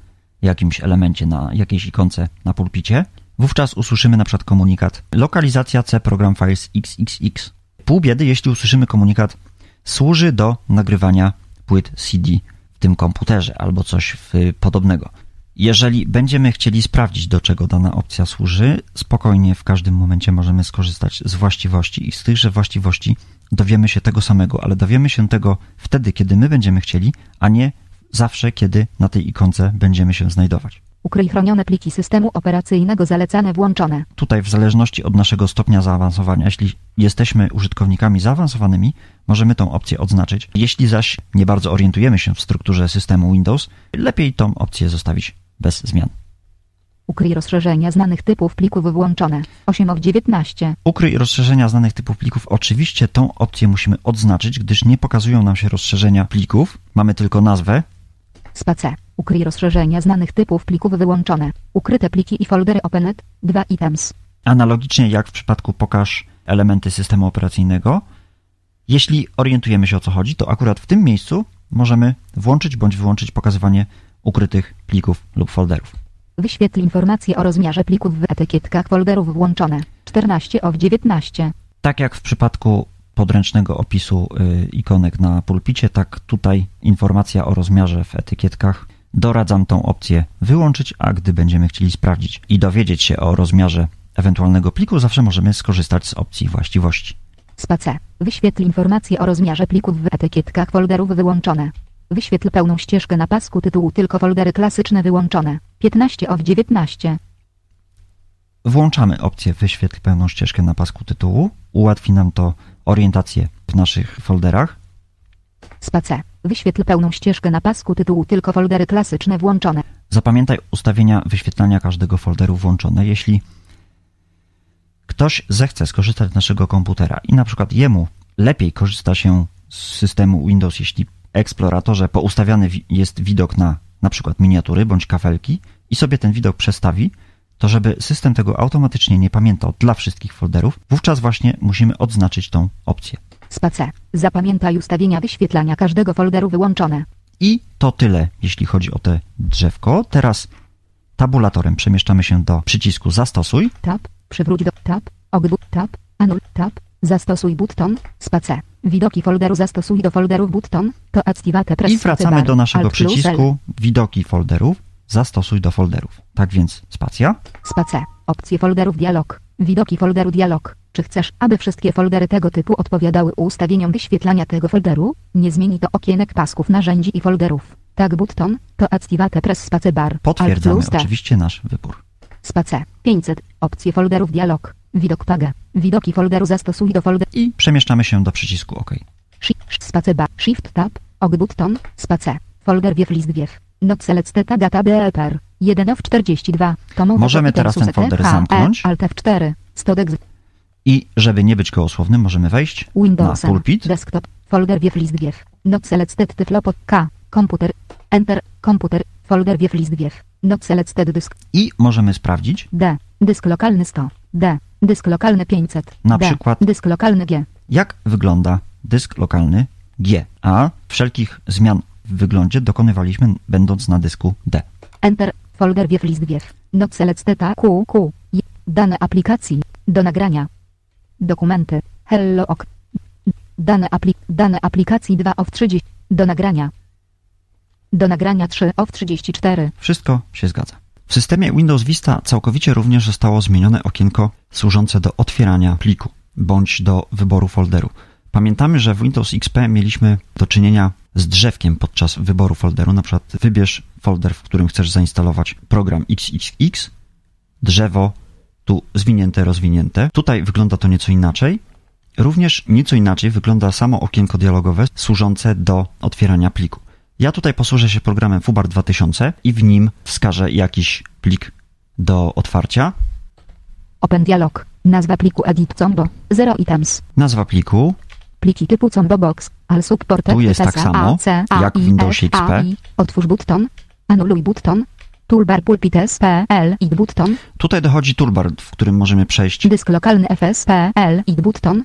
jakimś elemencie, na jakiejś ikonce na pulpicie, wówczas usłyszymy na przykład komunikat lokalizacja C program files XXX. Pół biedy, jeśli usłyszymy komunikat służy do nagrywania płyt CD w tym komputerze albo coś podobnego. Jeżeli będziemy chcieli sprawdzić, do czego dana opcja służy, spokojnie w każdym momencie możemy skorzystać z właściwości i z tychże właściwości dowiemy się tego samego, ale dowiemy się tego wtedy, kiedy my będziemy chcieli, a nie zawsze, kiedy na tej ikonce będziemy się znajdować. Ukryj chronione pliki systemu operacyjnego zalecane włączone. Tutaj w zależności od naszego stopnia zaawansowania, jeśli jesteśmy użytkownikami zaawansowanymi, możemy tą opcję odznaczyć. Jeśli zaś nie bardzo orientujemy się w strukturze systemu Windows, lepiej tą opcję zostawić bez zmian. Ukryj rozszerzenia znanych typów plików włączone. 8 of 19. Ukryj rozszerzenia znanych typów plików. Oczywiście tą opcję musimy odznaczyć, gdyż nie pokazują nam się rozszerzenia plików. Mamy tylko nazwę. Space. Ukryj rozszerzenia znanych typów plików wyłączone. Ukryte pliki i foldery opened. 2 items. Analogicznie jak w przypadku pokaż elementy systemu operacyjnego. Jeśli orientujemy się o co chodzi, to akurat w tym miejscu możemy włączyć bądź wyłączyć pokazywanie ukrytych plików lub folderów. Wyświetl informacje o rozmiarze plików w etykietkach folderów włączone. 14 of 19. Tak jak w przypadku podręcznego opisu y, ikonek na pulpicie, tak tutaj informacja o rozmiarze w etykietkach. Doradzam tą opcję wyłączyć, a gdy będziemy chcieli sprawdzić i dowiedzieć się o rozmiarze ewentualnego pliku, zawsze możemy skorzystać z opcji właściwości. Space. Wyświetl informacje o rozmiarze plików w etykietkach folderów wyłączone. Wyświetl pełną ścieżkę na pasku tytułu tylko foldery klasyczne wyłączone. 15 of 19. Włączamy opcję wyświetl pełną ścieżkę na pasku tytułu. Ułatwi nam to orientację w naszych folderach. Space. Wyświetl pełną ścieżkę na pasku tytułu tylko foldery klasyczne włączone. Zapamiętaj ustawienia wyświetlania każdego folderu włączone. Jeśli ktoś zechce skorzystać z naszego komputera i na przykład jemu lepiej korzysta się z systemu Windows, jeśli w eksploratorze poustawiany wi- jest widok na na przykład miniatury bądź kafelki i sobie ten widok przestawi, to żeby system tego automatycznie nie pamiętał dla wszystkich folderów, wówczas właśnie musimy odznaczyć tą opcję. Space. Zapamiętaj ustawienia wyświetlania każdego folderu wyłączone. I to tyle, jeśli chodzi o te drzewko. Teraz tabulatorem przemieszczamy się do przycisku Zastosuj. Tab. Przywróć do tab. Ogdbu tab. Anul tab. Zastosuj button. Space. Widoki folderu zastosuj do folderów button. To activate press I wracamy do naszego Alt przycisku Widoki folderów. Zastosuj do folderów. Tak więc spacja. Space. Opcje folderów dialog. Widoki folderu dialog. Czy chcesz, aby wszystkie foldery tego typu odpowiadały ustawieniom wyświetlania tego folderu? Nie zmieni to okienek pasków narzędzi i folderów. Tak button, to activate press space bar. Alt Potwierdzamy plus T. oczywiście nasz wybór. Space. 500. Opcje folderów dialog. Widok page. Widoki folderu zastosuj do folderu. I przemieszczamy się do przycisku OK. Shift space bar. Shift tab. Og button. Space. Folder wiew list wiew. Not select data BLPR. 1 of 42. Tomowe Możemy to teraz ten folder suset, zamknąć. E, Alt F4. Stodek I żeby nie być gołosłownym, możemy wejść Windows. na pulpit. Desktop. Folder wiew list wiew. Not selected tyflopod K. Komputer. Enter. Komputer. Folder wiew list wiew. Not selected dysk. I możemy sprawdzić, D. Dysk lokalny 100. D. Dysk lokalny 500. Na D. przykład- Dysk lokalny G. jak wygląda dysk lokalny G. A wszelkich zmian w wyglądzie dokonywaliśmy będąc na dysku D. Enter. Folder wiew list wiew. Not selected A. Q. Q. Dane aplikacji. Do nagrania. Dokumenty. Hello ok. Dane, apli dane aplikacji 2 of 30. Do nagrania. Do nagrania 3 of 34. Wszystko się zgadza. W systemie Windows Vista całkowicie również zostało zmienione okienko służące do otwierania pliku bądź do wyboru folderu. Pamiętamy, że w Windows XP mieliśmy do czynienia z drzewkiem podczas wyboru folderu. Na przykład wybierz folder, w którym chcesz zainstalować program XXX, drzewo, tu zwinięte, rozwinięte. Tutaj wygląda to nieco inaczej. Również nieco inaczej wygląda samo okienko dialogowe służące do otwierania pliku. Ja tutaj posłużę się programem Fubar 2000 i w nim wskażę jakiś plik do otwarcia. Open dialog. Nazwa pliku edit combo. 0 items. Nazwa pliku, Pliki typu combo box. Al support Tu jest tak samo, jak w Windowsie XP. Otwórz button. Anuluj button. Toolbar pulpit SPL i button. tutaj dochodzi toolbar, w którym możemy przejść Dysk lokalny FSPL i button.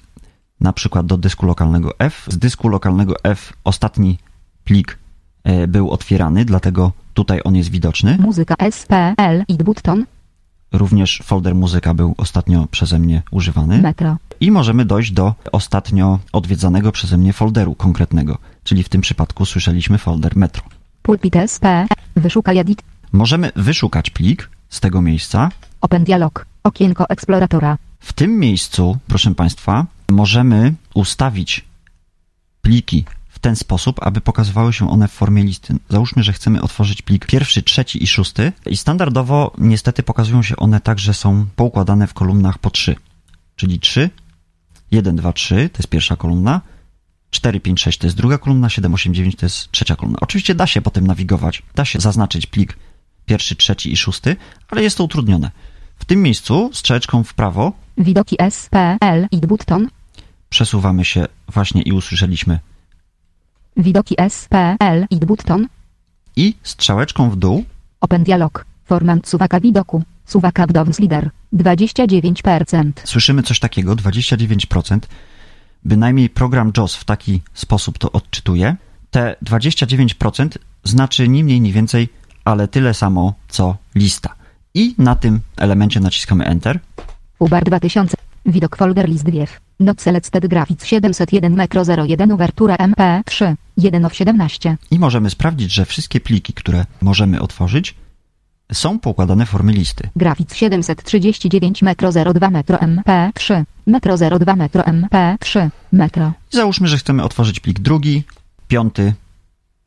na przykład do dysku lokalnego F. Z dysku lokalnego F ostatni plik e, był otwierany, dlatego tutaj on jest widoczny. Muzyka SPL i button. Również folder muzyka był ostatnio przeze mnie używany. Metro. I możemy dojść do ostatnio odwiedzanego przeze mnie folderu konkretnego, czyli w tym przypadku słyszeliśmy folder Metro. Pulpit SPL. Wyszukaj edit. Możemy wyszukać plik z tego miejsca. Open dialog. Okienko eksploratora. W tym miejscu, proszę Państwa, możemy ustawić pliki w ten sposób, aby pokazywały się one w formie listy. Załóżmy, że chcemy otworzyć plik pierwszy, trzeci i szósty i standardowo niestety pokazują się one tak, że są poukładane w kolumnach po trzy. Czyli 3, 1, 2, 3 to jest pierwsza kolumna, 4, 5, 6 to jest druga kolumna, 7, 8, 9 to jest trzecia kolumna. Oczywiście da się potem nawigować, da się zaznaczyć plik pierwszy, trzeci i szósty, ale jest to utrudnione. W tym miejscu strzałeczką w prawo Widoki SPL i button. przesuwamy się właśnie i usłyszeliśmy Widoki SPL i button. i strzałeczką w dół Open dialog. Format suwaka widoku. Suwaka Bdowns Leader. 29%. słyszymy coś takiego, 29%. Bynajmniej program JOS w taki sposób to odczytuje. Te 29% znaczy ni mniej, ni więcej, ale tyle samo co lista. I na tym elemencie naciskamy Enter. Ubar 2000. Widok folder list wiew. Not selected graphics 701 Micro 01 Uvertura MP3. 1 of 17. I możemy sprawdzić, że wszystkie pliki, które możemy otworzyć, są poukładane w formie listy. Graphics 739 Metro 02 Metro MP3. Metro 02 Metro MP3. Metro. I załóżmy, że chcemy otworzyć plik drugi, piąty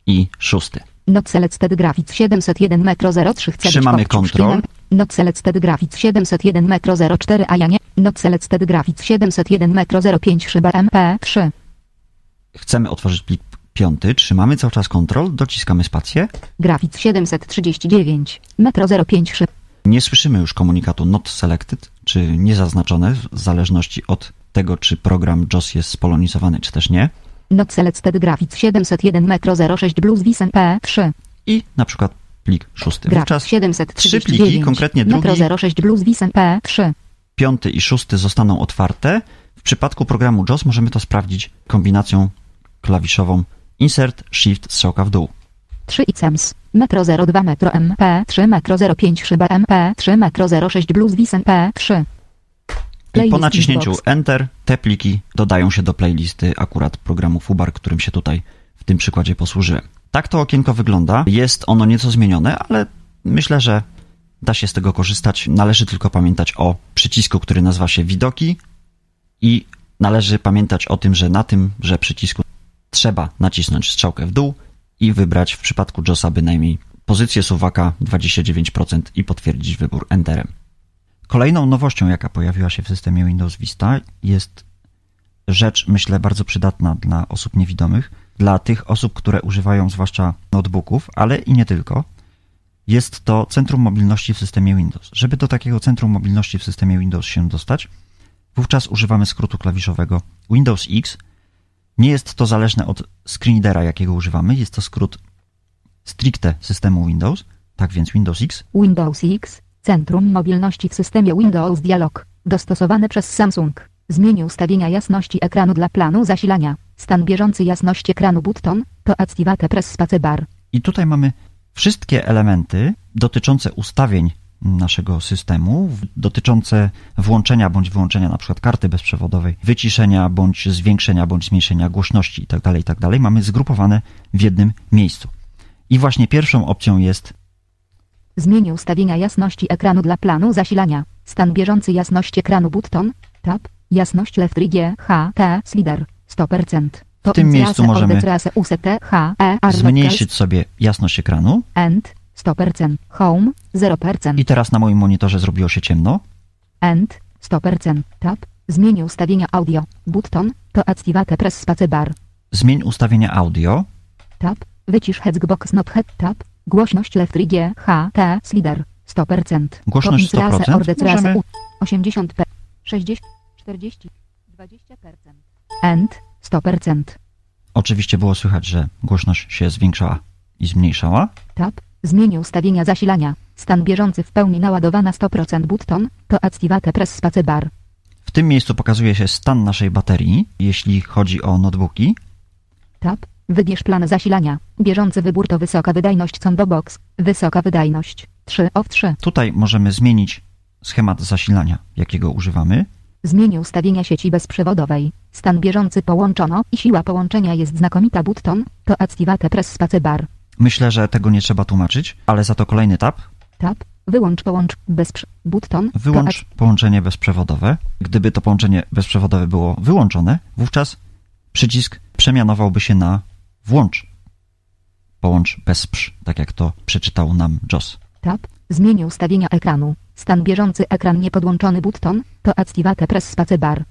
i szósty. Not selected graphics 701 Metro 03 chcę być Trzymamy szpinem. Not selected graphics 701 Metro 04 a ja nie. Not selected graphics 701 Metro 05 szyba MP3. Chcemy otworzyć plik piąty, trzymamy cały czas Ctrl, dociskamy spację. Graphics 739. Metro 05 szyb. Nie słyszymy już komunikatu not selected, czy niezaznaczone, w zależności od tego, czy program JOS jest spolonizowany, czy też nie. Not selected graphics 701 Metro 06 Blues Vis MP3. I na przykład plik szósty. Wówczas 739. trzy pliki, konkretnie drugi, Metro 06 Blues Vis MP3. piąty i szósty zostaną otwarte. W przypadku programu JOS możemy to sprawdzić kombinacją klawiszową Insert, Shift, strzałka w dół. 3 ICEMS. Metro 02 Metro MP3 Metro 05 szyba MP3 Metro 06 Blues Vis MP3. Po naciśnięciu Xbox. Enter te pliki dodają się do playlisty akurat programu Fubar, którym się tutaj w tym przykładzie posłużyłem. Tak to okienko wygląda. Jest ono nieco zmienione, ale myślę, że da się z tego korzystać. Należy tylko pamiętać o przycisku, który nazywa się widoki i należy pamiętać o tym, że na tymże przycisku trzeba nacisnąć strzałkę w dół i wybrać w przypadku JOSa bynajmniej pozycję suwaka 29% i potwierdzić wybór Enterem. Kolejną nowością, jaka pojawiła się w systemie Windows Vista, jest rzecz, myślę, bardzo przydatna dla osób niewidomych, dla tych osób, które używają zwłaszcza notebooków, ale i nie tylko. Jest to centrum mobilności w systemie Windows. Żeby do takiego centrum mobilności w systemie Windows się dostać, wówczas używamy skrótu klawiszowego Windows X. Nie jest to zależne od screenreadera, jakiego używamy. Jest to skrót stricte systemu Windows. Tak więc Windows X Windows X. Centrum mobilności w systemie Windows Dialog. Dostosowane przez Samsung. Zmień ustawienia jasności ekranu dla planu zasilania. Stan bieżący jasności ekranu button. To activate press spacebar. I tutaj mamy wszystkie elementy dotyczące ustawień naszego systemu, dotyczące włączenia bądź wyłączenia przykład karty bezprzewodowej, wyciszenia bądź zwiększenia bądź zmniejszenia głośności itd., itd. mamy zgrupowane w jednym miejscu. I właśnie pierwszą opcją jest Zmień ustawienia jasności ekranu dla planu zasilania. Stan bieżący jasności ekranu button. Tab. Jasność left G H T slider 100%. To W tym miejscu możemy E zmniejszyć sobie jasność ekranu End 100%. Home 0%. i teraz na moim monitorze zrobiło się ciemno. End 100%. Tab. Zmień ustawienia audio. Button. To activate press spacebar. Zmień ustawienia audio. Tab. Wycisz Hexbox not head tab. Głośność left G H T slider 100%. Głośność To intrace 100%. ordetrace Możemy- U 80 p 60 40 20%. End 100%. Oczywiście było słychać, że głośność się zwiększała i zmniejszała. Tab. Zmień ustawienia zasilania. Stan bieżący w pełni naładowana 100% button. To activate press spacebar. W tym miejscu pokazuje się stan naszej baterii, jeśli chodzi o notebooki. Tab. Wybierz plan zasilania. Bieżący wybór to wysoka wydajność combo box. Wysoka wydajność. 3 of 3. Tutaj możemy zmienić schemat zasilania, jakiego używamy. Zmień ustawienia sieci bezprzewodowej. Stan bieżący połączono i siła połączenia jest znakomita button. To activate press spacebar. Myślę, że tego nie trzeba tłumaczyć, ale za to kolejny tab. Tab. Wyłącz połącz bezprze... button. Wyłącz połączenie bezprzewodowe. Gdyby to połączenie bezprzewodowe było wyłączone, wówczas przycisk przemianowałby się na włącz. Połącz bez psz, tak jak to przeczytał nam JOS. Tab. Zmień ustawienia ekranu. Stan bieżący ekran niepodłączony button. To activate press spacebar.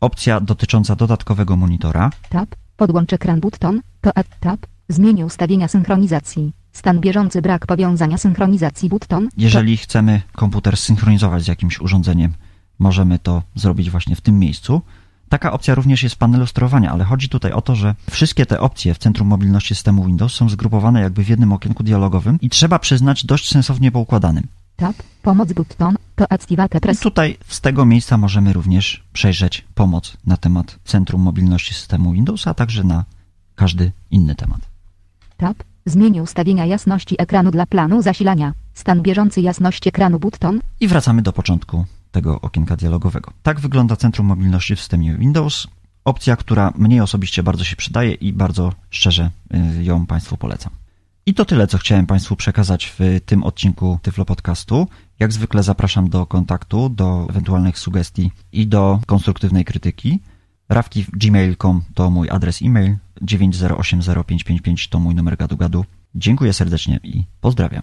Opcja dotycząca dodatkowego monitora. Tab. Podłącz ekran button. To add tab. Zmień ustawienia synchronizacji. Stan bieżący brak powiązania synchronizacji button. Jeżeli chcemy komputer synchronizować z jakimś urządzeniem, możemy to zrobić właśnie w tym miejscu. Taka opcja również jest w panelu sterowania, ale chodzi tutaj o to, że wszystkie te opcje w centrum mobilności systemu Windows są zgrupowane jakby w jednym okienku dialogowym i trzeba przyznać dość sensownie poukładanym. Tab. Pomoc button. To activate I press. tutaj z tego miejsca możemy również przejrzeć pomoc na temat centrum mobilności systemu Windows, a także na każdy inny temat. Tab. Zmień ustawienia jasności ekranu dla planu zasilania. Stan bieżący jasność ekranu button. I wracamy do początku tego okienka dialogowego. Tak wygląda centrum mobilności w systemie Windows. Opcja, która mnie osobiście bardzo się przydaje i bardzo szczerze y, ją Państwu polecam. I to tyle, co chciałem Państwu przekazać w tym odcinku Tyflo Podcastu. Jak zwykle zapraszam do kontaktu, do ewentualnych sugestii i do konstruktywnej krytyki. rawki.gmail.com to mój adres e-mail, 9080555 to mój numer gadu-gadu. Dziękuję serdecznie i pozdrawiam.